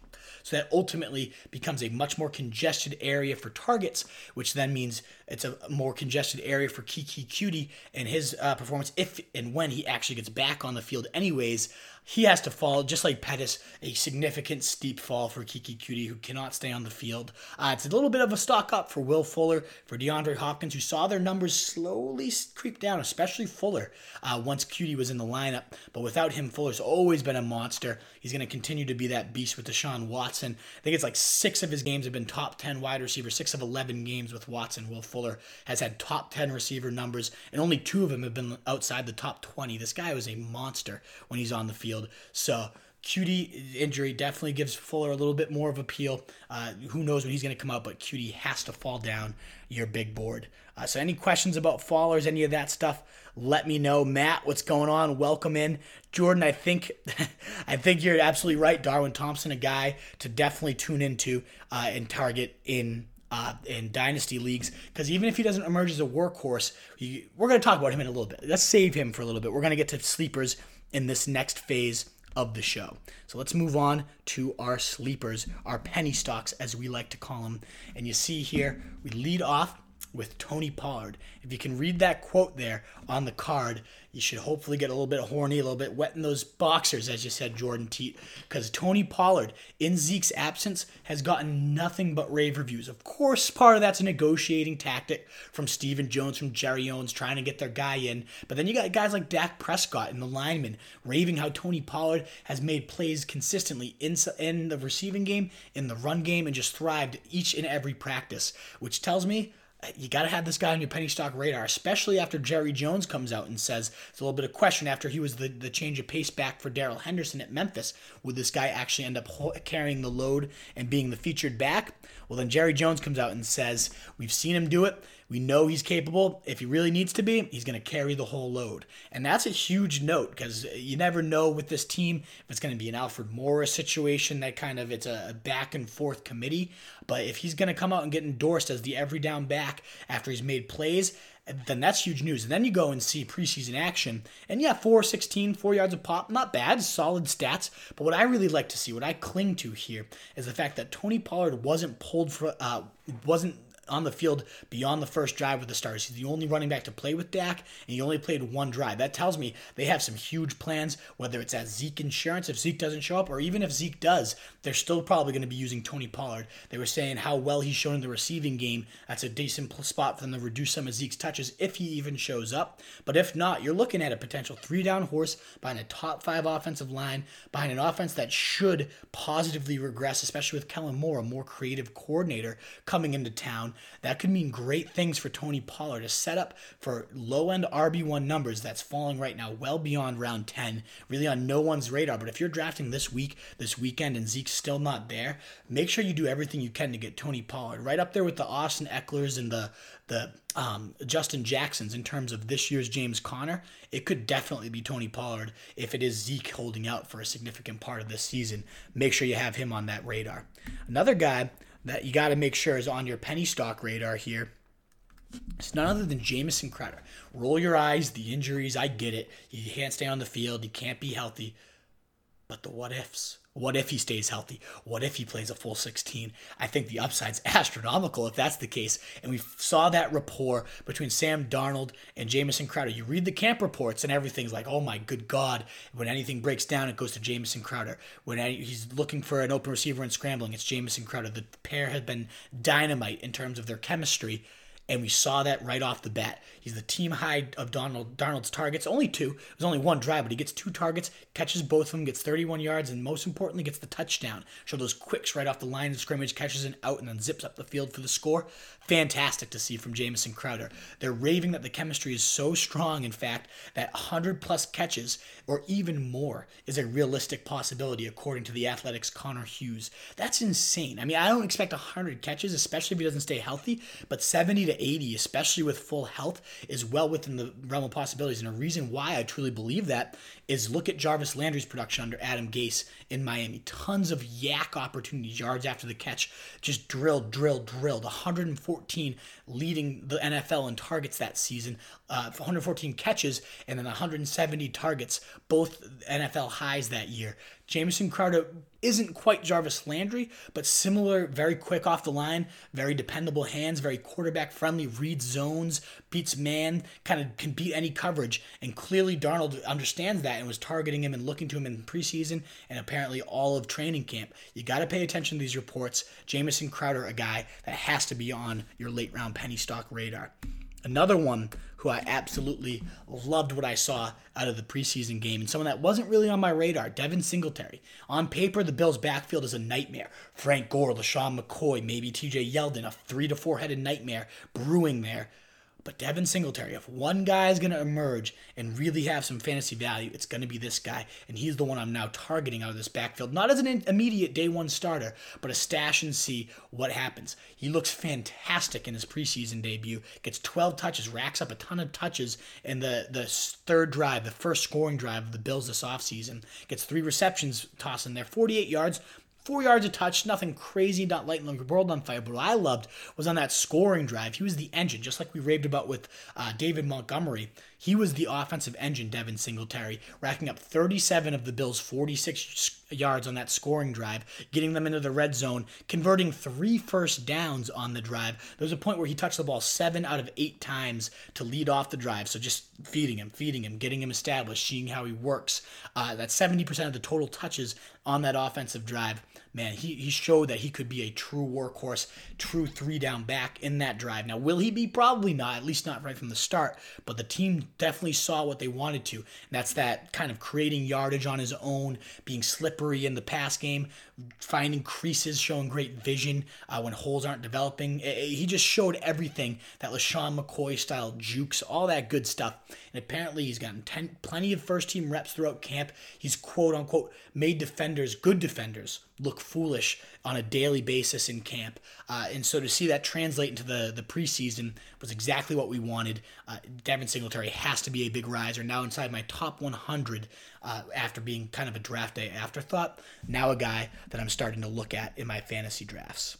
A: So that ultimately becomes a much more congested area for targets, which then means it's a more congested area for Keke Coutee and his uh, performance if and when he actually gets back on the field, anyways he has to fall, just like Pettis, a significant steep fall for Keke Coutee who cannot stay on the field. Uh, it's a little bit of a stock up for Will Fuller, for DeAndre Hopkins, who saw their numbers slowly creep down, especially Fuller, uh, once Coutee was in the lineup. But without him, Fuller's always been a monster. He's going to continue to be that beast with Deshaun Watson. I think it's like six of his games have been top 10 wide receiver, six of 11 games with Watson. Will Fuller has had top 10 receiver numbers, and only two of them have been outside the top 20. This guy was a monster when he's on the field. So Coutee injury definitely gives Fuller a little bit more of appeal. Uh, who knows when he's going to come out, but Coutee has to fall down your big board. Uh, so, any questions about fallers, any of that stuff, let me know. Matt, what's going on? Welcome in, Jordan. I think, (laughs) I think you're absolutely right. Darwin Thompson, a guy to definitely tune into uh, and target in uh, in dynasty leagues because even if he doesn't emerge as a workhorse, he, we're going to talk about him in a little bit. Let's save him for a little bit. We're going to get to sleepers in this next phase of the show. So let's move on to our sleepers, our penny stocks, as we like to call them. And you see here, we lead off with Tony Pollard. If you can read that quote there on the card, you should hopefully get a little bit horny, a little bit wet in those boxers, as you said, Jordan Teat. Because Tony Pollard, in Zeke's absence, has gotten nothing but rave reviews. Of course, part of that's a negotiating tactic from Stephen Jones, from Jerry Jones, trying to get their guy in. But then you got guys like Dak Prescott and the linemen raving how Tony Pollard has made plays consistently in, in the receiving game, in the run game, and just thrived each and every practice, which tells me you got to have this guy on your penny stock radar, especially after Jerry Jones comes out and says it's a little bit of question after he was the, the change of pace back for Darrell Henderson at Memphis. Would this guy actually end up carrying the load and being the featured back? Well, then Jerry Jones comes out and says, We've seen him do it. We know he's capable. If he really needs to be, he's going to carry the whole load. And that's a huge note because you never know with this team if it's going to be an Alfred Morris situation that kind of it's a back and forth committee. But if he's going to come out and get endorsed as the every down back after he's made plays, then that's huge news. And then you go and see preseason action, and yeah, 416, four yards a pop, not bad, solid stats. But what I really like to see, what I cling to here, is the fact that Tony Pollard wasn't pulled for, uh, wasn't on the field beyond the first drive with the Stars. He's the only running back to play with Dak, and he only played one drive. That tells me they have some huge plans, whether it's at Zeke insurance if Zeke doesn't show up, or even if Zeke does, they're still probably going to be using Tony Pollard. They were saying how well he's shown in the receiving game. That's a decent spot for them to reduce some of Zeke's touches if he even shows up. But if not, you're looking at a potential three down horse behind a top five offensive line, behind an offense that should positively regress, especially with Kellen Moore, a more creative coordinator coming into town. That could mean great things for Tony Pollard. to set up for low end RB1 numbers that's falling right now well beyond round 10, really on no one's radar. But if you're drafting this week, this weekend, and Zeke's still not there, make sure you do everything you can to get Tony Pollard right up there with the Austin Ekelers and the the um, Justin Jacksons in terms of this year's James Conner, it could definitely be Tony Pollard if it is Zeke holding out for a significant part of this season. Make sure you have him on that radar. Another guy that you got to make sure is on your penny stock radar here it's none other than Jamison Crowder. Roll your eyes, the injuries, I get it. He can't stay on the field, he can't be healthy. But the what ifs. What if he stays healthy? What if he plays a full 16? I think the upside's (laughs) astronomical if that's the case. And we saw that rapport between Sam Darnold and Jamison Crowder. You read the camp reports and everything's like, oh my good God. When anything breaks down, it goes to Jamison Crowder. When he's looking for an open receiver and scrambling, it's Jamison Crowder. The pair has been dynamite in terms of their chemistry and we saw that right off the bat. He's the team high of Donald Darnold's targets, only two. It was only one drive, but he gets two targets, catches both of them, gets 31 yards, and most importantly, gets the touchdown. Show those quicks right off the line of scrimmage, catches it out, and then zips up the field for the score. Fantastic to see from Jamison Crowder. They're raving that the chemistry is so strong, in fact, that 100 plus catches or even more is a realistic possibility, according to the Athletics' Connor Hughes. That's insane. I mean, I don't expect 100 catches, especially if he doesn't stay healthy, but 70 to 80, especially with full health, is well within the realm of possibilities. And a reason why I truly believe that is look at Jarvis Landry's production under Adam Gase in Miami. Tons of YAC opportunities, yards after the catch, just drilled, drilled, drilled. 114 leading the NFL in targets that season, uh, 114 catches, and then 170 targets, both NFL highs that year. Jamison Crowder isn't quite Jarvis Landry, but similar, very quick off the line, very dependable hands, very quarterback friendly, reads zones, beats man, kind of can beat any coverage. And clearly Darnold understands that and was targeting him and looking to him in preseason and apparently all of training camp. You got to pay attention to these reports. Jamison Crowder, a guy that has to be on your late round penny stock radar. Another one who I absolutely loved what I saw out of the preseason game, and someone that wasn't really on my radar, Devin Singletary. On paper, the Bills' backfield is a nightmare. Frank Gore, LeSean McCoy, maybe TJ Yeldon, a three to four headed nightmare brewing there. But Devin Singletary, if one guy is going to emerge and really have some fantasy value, it's going to be this guy. And he's the one I'm now targeting out of this backfield. Not as an immediate day one starter, but a stash and see what happens. He looks fantastic in his preseason debut. Gets 12 touches, racks up a ton of touches in the, the third drive, the first scoring drive of the Bills this offseason. Gets three receptions tossed in there, 48 yards, Four yards a touch, nothing crazy, not lighting the world on fire. But what I loved was on that scoring drive. He was the engine, just like we raved about with uh, David Montgomery. He was the offensive engine, Devin Singletary, racking up 37 of the Bills' 46 yards on that scoring drive, getting them into the red zone, converting three first downs on the drive. There was a point where he touched the ball seven out of eight times to lead off the drive. So just feeding him, feeding him, getting him established, seeing how he works. Uh, that's 70% of the total touches on that offensive drive man, he, he showed that he could be a true workhorse, true three down back in that drive. Now, will he be? Probably not, at least not right from the start. But the team definitely saw what they wanted to. And that's that kind of creating yardage on his own, being slippery in the pass game, finding creases, showing great vision uh, when holes aren't developing. He just showed everything that LeSean McCoy style jukes, all that good stuff. And apparently, he's gotten ten, plenty of first team reps throughout camp. He's quote unquote made defenders, good defenders, look foolish on a daily basis in camp. Uh, and so to see that translate into the, the preseason was exactly what we wanted. Uh, Devin Singletary has to be a big riser. Now inside my top 100 uh, after being kind of a draft day afterthought. Now a guy that I'm starting to look at in my fantasy drafts.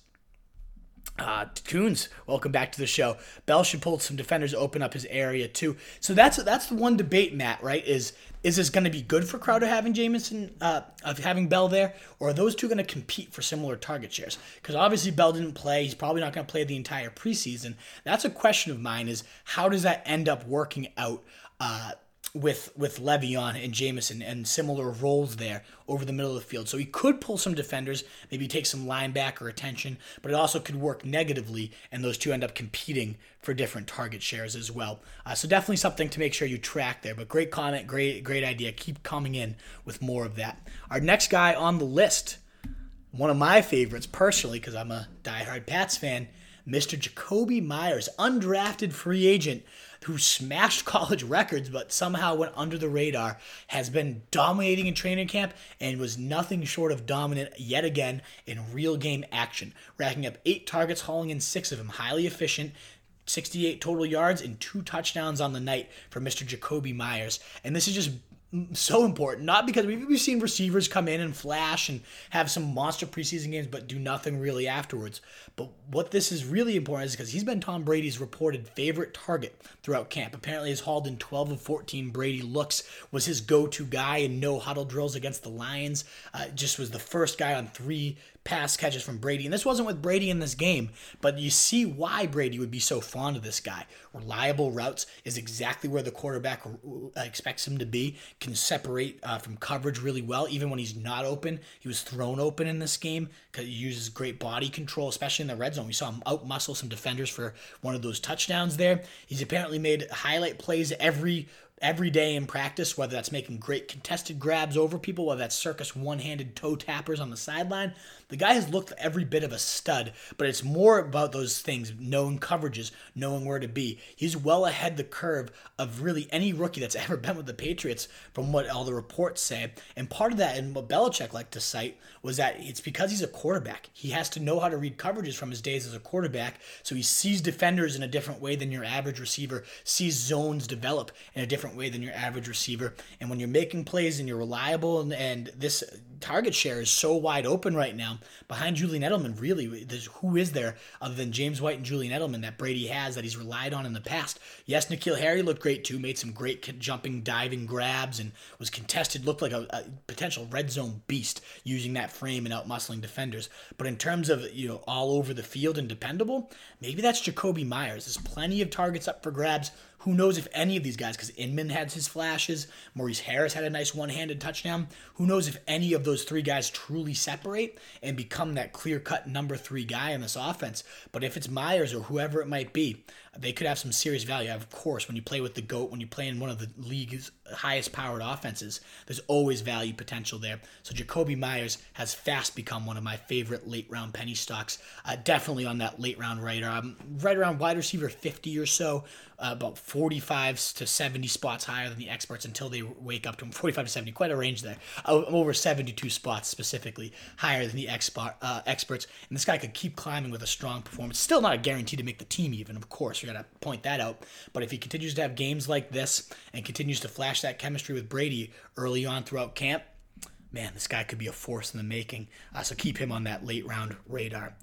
A: Uh, Coons, welcome back to the show. Bell should pull some defenders, open up his area too. So that's that's the one debate, Matt. Right? Is is this going to be good for Crowder having Jamison, uh, of having Bell there, or are those two going to compete for similar target shares? Because obviously Bell didn't play; he's probably not going to play the entire preseason. That's a question of mine: is how does that end up working out? Uh, with with Le'Veon and Jamison and similar roles there over the middle of the field. So he could pull some defenders, maybe take some linebacker attention, but it also could work negatively, and those two end up competing for different target shares as well. Uh, so definitely something to make sure you track there. But great comment, great great idea. Keep coming in with more of that. Our next guy on the list, one of my favorites personally, because I'm a diehard Pats fan. Mr. Jakobi Meyers, undrafted free agent who smashed (laughs) college records but somehow went under the radar, has been dominating in training camp and was nothing short of dominant yet again in real game action, racking up eight targets, hauling in six of them. Highly efficient, 68 total yards and two touchdowns on the night for Mr. Jakobi Meyers. And this is just so important. Not because we've, we've seen receivers come in and flash and have some monster preseason games, but do nothing really afterwards. But what this is really important is because he's been Tom Brady's reported favorite target throughout camp. Apparently, his hauled in 12 of 14 Brady looks was his go-to guy in no huddle drills against the Lions. Uh, just was the first guy on three pass catches from Brady. And this wasn't with Brady in this game, but you see why Brady would be so fond of this guy. Reliable routes is exactly where the quarterback uh, expects him to be. Can separate uh, from coverage really well, even when he's not open. He was thrown open in this game because he uses great body control, especially in the red zone. We saw him outmuscle some defenders for one of those touchdowns there. He's apparently made highlight plays every every day in practice, whether that's making great contested grabs over people, whether that's circus one handed toe tappers on the sideline. The guy has looked every bit of a stud, but it's more about those things, knowing coverages, knowing where to be. He's well ahead the curve of really any rookie that's (laughs) ever been with the Patriots from what all the reports say. And part of that, and what Belichick liked to cite, was that it's because he's a quarterback. He has to know how to read coverages from his days as a quarterback. So he sees defenders in a different way than your average receiver, sees zones develop in a different way than your average receiver. And when you're making plays and you're reliable and, and this target share is so wide open right now behind Julian Edelman. Really, who is there other than James White and Julian Edelman that Brady has that he's relied on in the past? Yes, N'Keal Harry looked great too, made some great jumping, diving grabs, and was contested. Looked like a, a potential red zone beast using that frame and out muscling defenders. But in terms of you know all over the field and dependable, maybe that's Jakobi Meyers. There's plenty of targets up for grabs. Who knows if any of these guys, because Inman had his flashes, Maurice Harris had a nice one handed touchdown. Who knows if any of those three guys truly separate and become that clear cut number three guy in this offense? But if it's Meyers or whoever it might be, they could have some serious value. Of course, when you play with the GOAT, when you play in one of the league's highest powered offenses, there's always value potential there. So Jakobi Meyers has fast become one of my favorite late round penny stocks. Uh, definitely on that late round radar. Um, right around wide receiver 50 or so, uh, about 45 to 70 spots higher than the experts until they wake up to him. (laughs) 45 to 70, quite a range there. I'm over 72 spots specifically higher than the expert, uh, experts. And this guy could keep climbing with a strong performance. Still not a guarantee to make the team, even, of course got to point that out. But if he continues to have games like this and continues to flash that chemistry with Brady early on throughout camp, man, this guy could be a force in the making. Uh, so keep him on that late round radar.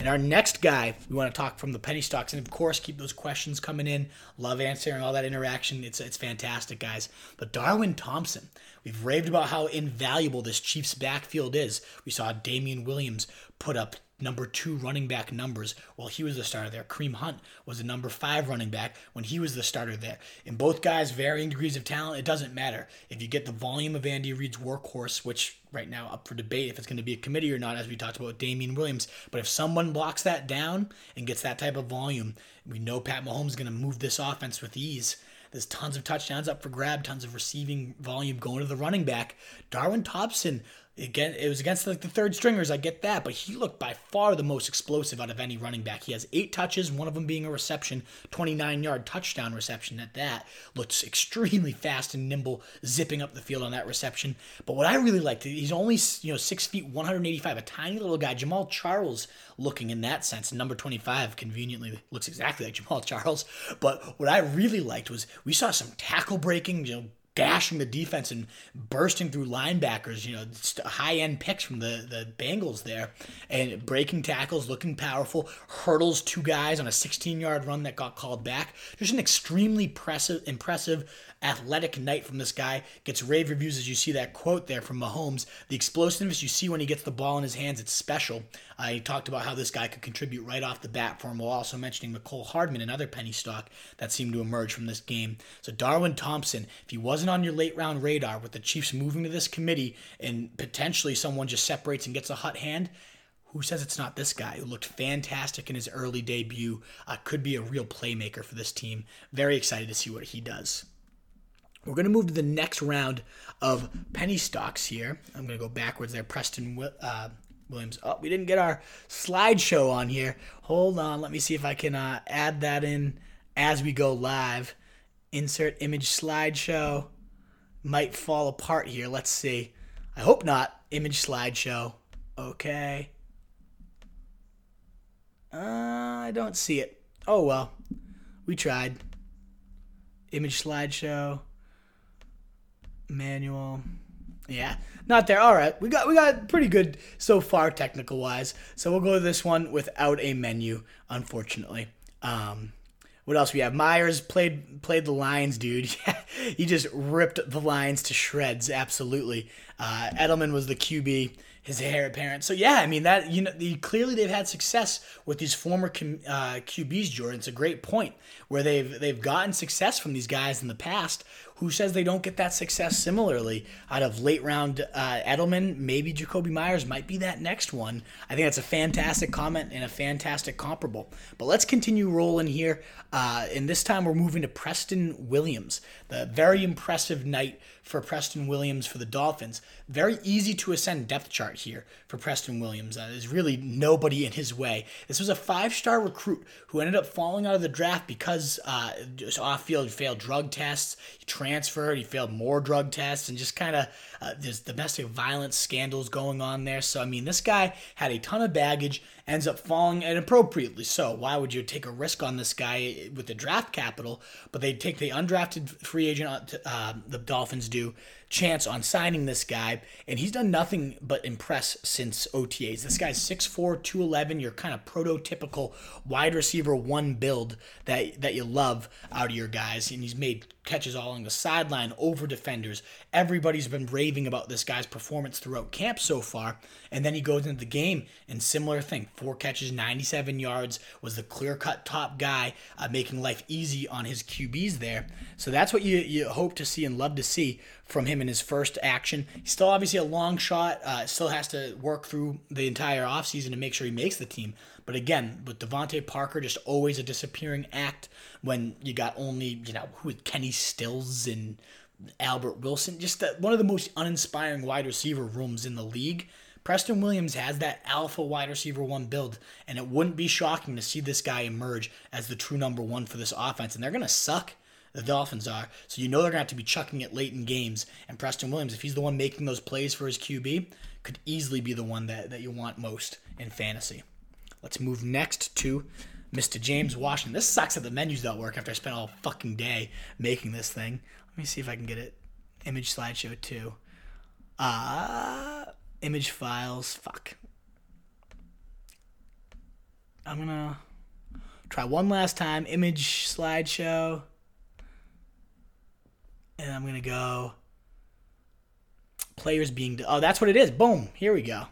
A: And our next guy, we want to talk from the penny stocks, and of course, keep those questions coming in. Love answering all that interaction. It's it's fantastic, guys. But Darwin Thompson, we've raved about how invaluable this Chiefs backfield is. We saw Damien Williams put up number two running back numbers while he was the starter there. Kareem Hunt was the number five running back when he was the starter there. In both guys, varying degrees of talent, it doesn't matter. If you get the volume of Andy Reid's workhorse, which right now up for debate if it's going to be a committee or not, as we talked about with Damien Williams, but if someone blocks that down and gets that type of volume, we know Pat Mahomes is going to move this offense with ease. There's tons of touchdowns up for grab, tons of receiving volume going to the running back. Darwin Thompson Again, it was against like the third stringers. I get that, but he looked by far the most explosive out of any running back. He has eight touches, one of them being a reception, 29 yard touchdown reception at that. Looks extremely fast and nimble, zipping up the field on that reception. But what I really liked, he's only you know six feet, 185, a tiny little guy. Jamaal Charles looking in that sense. Number 25 conveniently looks exactly like Jamaal Charles. But what I really liked was we saw some tackle breaking, you know gashing the defense and bursting through linebackers, you know, high end picks from the, the Bengals there, and breaking tackles, looking powerful, hurdles two guys on a 16 yard run that got called back. Just an extremely impressive, impressive athletic night from this guy. Gets rave reviews as you see that quote there from Mahomes. The explosiveness you see when he gets the ball in his hands, it's special. Uh, he talked about how this guy could contribute right off the bat for him, while also mentioning Mecole Hardman, another penny stock that seemed to emerge from this game. So Darwin Thompson, if he wasn't on your late round radar with the Chiefs moving to this committee and potentially someone just separates and gets a hot hand, who says it's not this guy who looked fantastic in his early debut? Uh, could be a real playmaker for this team. Very excited to see what he does. We're going to move to the next round of penny stocks here. I'm going to go backwards there. Preston uh, Williams. Oh, we didn't get our slideshow on here. Hold on. Let me see if I can uh, add that in as we go live. Insert image slideshow. Might fall apart here. Let's see. I hope not. Image slideshow. Okay. Uh, I don't see it. Oh well. We tried. Image slideshow manual. Yeah, not there. All right, we got we got pretty good so far technical wise. So we'll go to this one without a menu, unfortunately. Um, what else we have? Meyers played played the Lions, dude. (laughs) he just ripped the Lions to shreds. Absolutely. Uh, Edelman was the QB his heir apparent. So yeah, I mean that you know the, clearly they've had success with these former uh, QBs. Jordan, it's a great point where they've they've gotten success from these guys in the past. Who says they don't get that success similarly out of late round uh, Edelman? Maybe Jakobi Meyers might be that next one. I think that's a fantastic comment and a fantastic comparable. But let's continue rolling here. Uh, and this time we're moving to Preston Williams. The very impressive night for Preston Williams for the Dolphins. Very easy to ascend depth chart here for Preston Williams. Uh, there's really nobody in his way. This was a five star recruit who ended up falling out of the draft because uh, just off field failed drug tests. He transferred, he failed more drug tests, and just kind of uh, there's domestic violence scandals going on there. So, I mean, this guy had a ton of baggage, ends up falling, and appropriately so. Why would you take a risk on this guy with the draft capital? But they take the undrafted free agent, uh, the Dolphins do, chance on signing this guy, and he's done nothing but impress since OTAs. This guy's 6'4, 211, your kind of prototypical wide receiver one build that, that you love out of your guys, and he's made catches all along the sideline, over defenders. Everybody's been raving about this guy's performance throughout camp so far. And then he goes into the game and similar thing. Four catches, 97 yards, was the clear cut top guy, uh, making life easy on his QBs there. So that's what you, you hope to see and love to see from him in his first action. He's still obviously a long shot, uh, still has to work through the entire offseason to make sure he makes the team. But again, with DeVante Parker, just always a disappearing act when you got only, you know, who Kenny Stills and Albert Wilson. Just the, one of the most uninspiring wide receiver rooms in the league. Preston Williams has that alpha wide receiver one build, and it wouldn't be shocking to see this guy emerge as the true number one for this offense. And they're going to suck. The Dolphins are. So you know they're going to have to be chucking it late in games. And Preston Williams, if he's the one making those plays for his QB, could easily be the one that, that you want most in fantasy. Let's move next to Mr. James Washington. This sucks that the menus don't work after I spent all fucking day making this thing. Let me see if I can get it. Image slideshow too. Uh image files. Fuck. I'm gonna try one last time. Image slideshow. And I'm gonna go players being oh that's what it is. Boom. Here we go.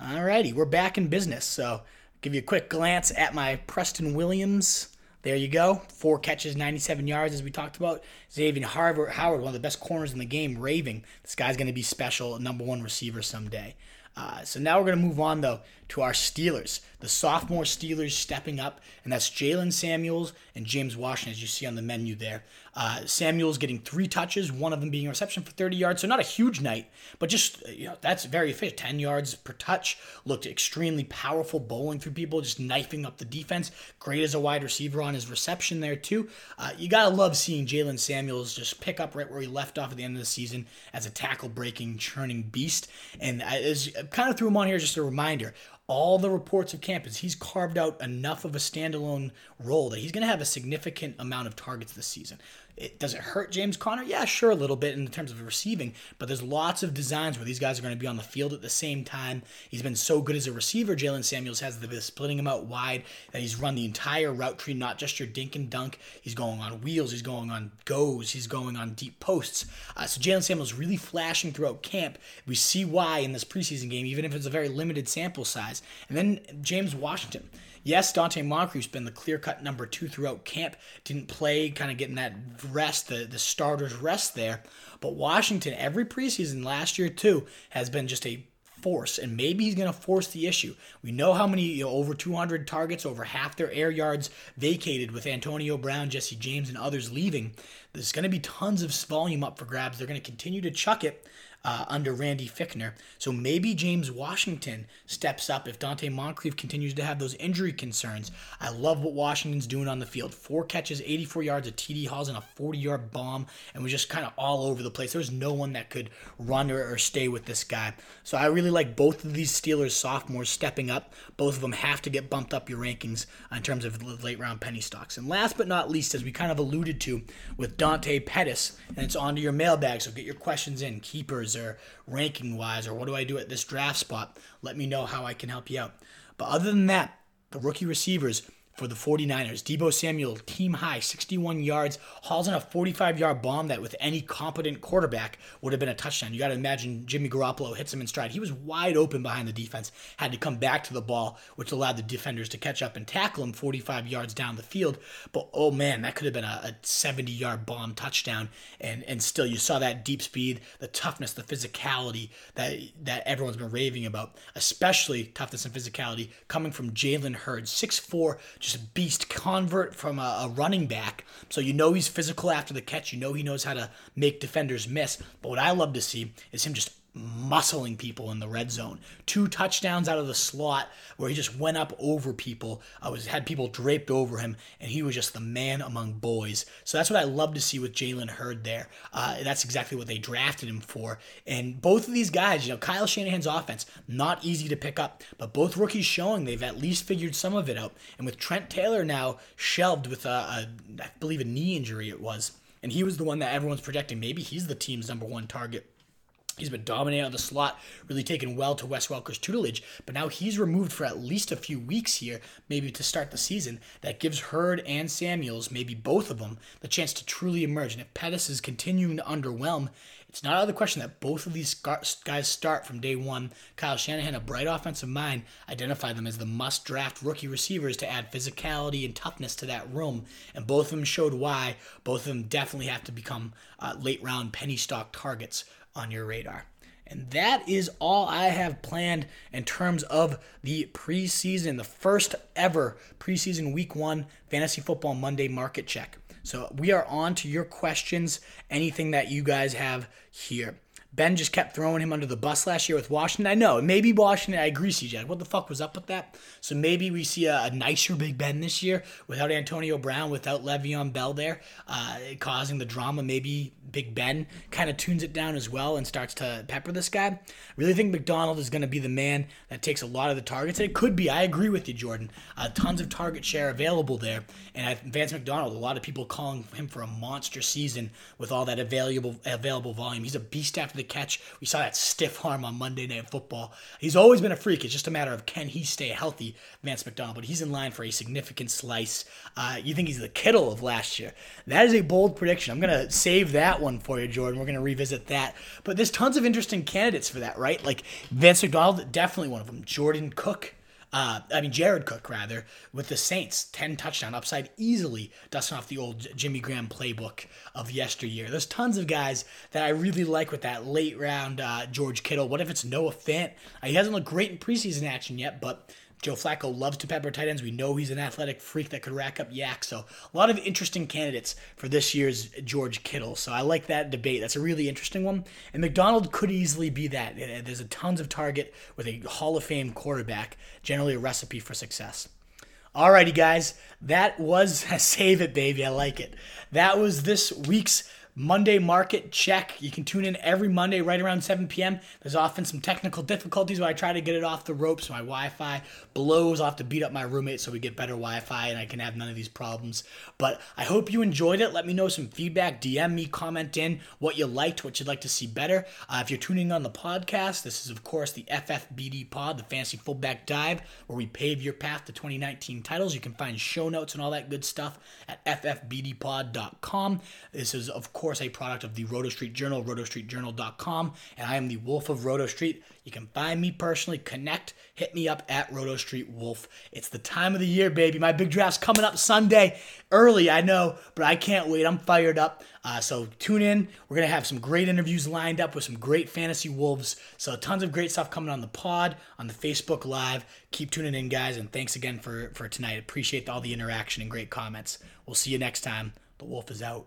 A: Alrighty, we're back in business. So give you a quick glance at my Preston Williams. There you go. Four catches, 97 yards, as we talked about. Xavier Howard, Howard, one of the best corners in the game, raving. This guy's going to be special, number one receiver someday. Uh, so now we're going to move on, though, to our Steelers. The sophomore Steelers stepping up, and that's Jaylen Samuels and James Washington, as you see on the menu there. Uh, Samuels getting three touches, one of them being a reception for 30 yards. So not a huge night, but just, you know, that's very efficient. 10 yards per touch. Looked extremely powerful, bowling through people, just knifing up the defense. Great as a wide receiver on his reception there, too. Uh, you got to love seeing Jaylen Samuels just pick up right where he left off at the end of the season as a tackle breaking, churning beast. And as kind of threw him on here just a reminder all the reports of campus, he's carved out enough of a standalone role that he's going to have a significant amount of targets this season. It, does it hurt James Conner? Yeah, sure, a little bit in terms of receiving, but there's lots of designs where these guys are going to be on the field at the same time. He's been so good as a receiver. Jaylen Samuels has the splitting him out wide that he's run the entire route tree, not just your dink and dunk. He's going on wheels, he's going on goes, he's going on deep posts. Uh, so Jaylen Samuels really flashing throughout camp. We see why in this preseason game, even if it's a very limited sample size. And then James Washington. Yes, Donte Moncrief's been the clear cut number two throughout camp. Didn't play, kind of getting that rest, the, the starter's rest there. But Washington, every preseason last year too, has been just a force, and maybe he's going to force the issue. We know how many, you know, over 200 targets, over half their air yards vacated with Antonio Brown, Jesse James, and others leaving. There's going to be tons of volume up for grabs. They're going to continue to chuck it uh, under Randy Fichtner. So maybe James Washington steps up if Donte Moncrief continues to have those injury concerns. I love what Washington's doing on the field. Four catches, 84 yards, a TD hauls, and a 40 yard bomb, and was just kind of all over the place. There was no one that could run or, or stay with this guy. So I really like both of these Steelers sophomores stepping up. Both of them have to get bumped up your rankings in terms of late round penny stocks. And last but not least, as we kind of alluded to with Dante Pettis, and it's onto your mailbag, so get your questions in, keepers or ranking wise or what do I do at this draft spot, let me know how I can help you out. But other than that, the rookie receivers, for the 49ers. Deebo Samuel, team high, 61 yards, hauls in a 45 yard bomb that with any competent quarterback would have been a touchdown. You got to imagine Jimmy Garoppolo hits him in stride. He was wide open behind the defense, had to come back to the ball, which allowed the defenders to catch up and tackle him 45 yards down the field. But oh man, that could have been a, a 70 yard bomb touchdown. And, and still, you saw that deep speed, the toughness, the physicality that, that everyone's been raving about, especially toughness and physicality coming from Jalen Hurd, 6'4 just a beast convert from a, a, running back. So you know he's physical after the catch. You know he knows how to make defenders miss. But what I love to see is him just muscling people in the red zone. Two touchdowns out of the slot where he just went up over people. I was had people draped over him, and he was just the man among boys. So that's what I love to see with Jalen Hurd there. Uh, that's exactly what they drafted him for. And both of these guys, you know, Kyle Shanahan's offense not easy to pick up, but both rookies showing they've at least figured some of it out. And with Trent Taylor now shelved with a, a I believe a knee injury it was. And he was the one that everyone's projecting. Maybe he's the team's number one target He's been dominating on the slot, really taken well to Wes Welker's tutelage, but now he's removed for at least a few weeks here, maybe to start the season. That gives Hurd and Samuels, maybe both of them, the chance to truly emerge. And if Pettis is continuing to underwhelm, it's not out of the question that both of these guys start from day one. Kyle Shanahan, a bright offensive mind, identified them as the must draft rookie receivers to add physicality and toughness to that room. And both of them showed why. Both of them definitely have to become uh, late round penny stock targets on your radar. And that is all I have planned in terms of the preseason, the first ever preseason week one fantasy football Monday market check. So we are on to your questions, anything that you guys have here. Ben just kept throwing him under the bus last year with Washington. I know, maybe Washington, I agree, CJ. What the fuck was up with that? So maybe we see a, a nicer Big Ben this year without Antonio Brown, without Le'Veon Bell there, uh, causing the drama. Maybe Big Ben kind of tunes it down as well and starts to pepper this guy. I really think McDonald is going to be the man that takes a lot of the targets. And it could be. I agree with you, Jordan. Uh, tons of target share available there. And Vance McDonald, a lot of people calling him for a monster season with all that available available volume. He's a beast after the the catch. We saw that stiff arm on Monday Night Football. He's always been a freak. It's just a matter of can he stay healthy, Vance McDonald. But he's in line for a significant slice. Uh, you think he's the Kittle of last year? That is a bold prediction. I'm gonna save that one for you, Jordan. We're gonna revisit that. But there's tons of interesting candidates for that, right? Like Vance McDonald, definitely one of them. Jordan Cook uh, I mean, Jared Cook, rather, with the Saints, 10 touchdown upside, easily dusting off the old Jimmy Graham playbook of yesteryear. There's tons of guys that I really like with that late round uh, George Kittle. What if it's Noah Fant? Uh, he hasn't looked great in preseason action yet, but Joe Flacco loves to pepper tight ends. We know he's an athletic freak that could rack up YAC. So a lot of interesting candidates for this year's George Kittle. So I like that debate. That's a really interesting one. And McDonald could easily be that. Uh, there's a tons of target with a Hall of Fame quarterback. Generally a recipe for success. Alrighty, guys. That was (laughs) save it, baby. I like it. That was this week's Monday market check. You can tune in every Monday right around 7 p.m. There's often some technical difficulties where I try to get it off the ropes. My Wi-Fi blows. I'll have to beat up my roommate so we get better Wi-Fi and I can have none of these problems. But I hope you enjoyed it. Let me know some feedback. DM me, comment in what you liked, what you'd like to see better. Uh, if you're tuning on the podcast, this is of course the FFBD Pod, the Fantasy Fullback Dive, where we pave your path to 2019 titles. You can find show notes and all that good stuff at ffbdpod.com. This is of course course, a product of the Roto Street Journal, rotostreetjournal.com, and I am the Wolf of Roto Street. You can find me personally, connect, hit me up at Roto Street Wolf. It's the time of the year, baby. My big draft's coming up Sunday, early, I know, but I can't wait. I'm fired up. Uh, so tune in. We're gonna have some great interviews lined up with some great fantasy wolves. So tons of great stuff coming on the pod, on the Facebook Live. Keep tuning in, guys, and thanks again for for tonight. Appreciate all the interaction and great comments. We'll see you next time. The wolf is out.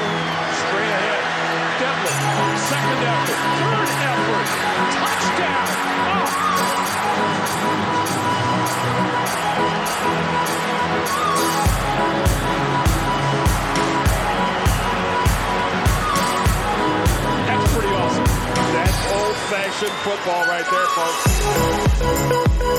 E: Football right there, folks.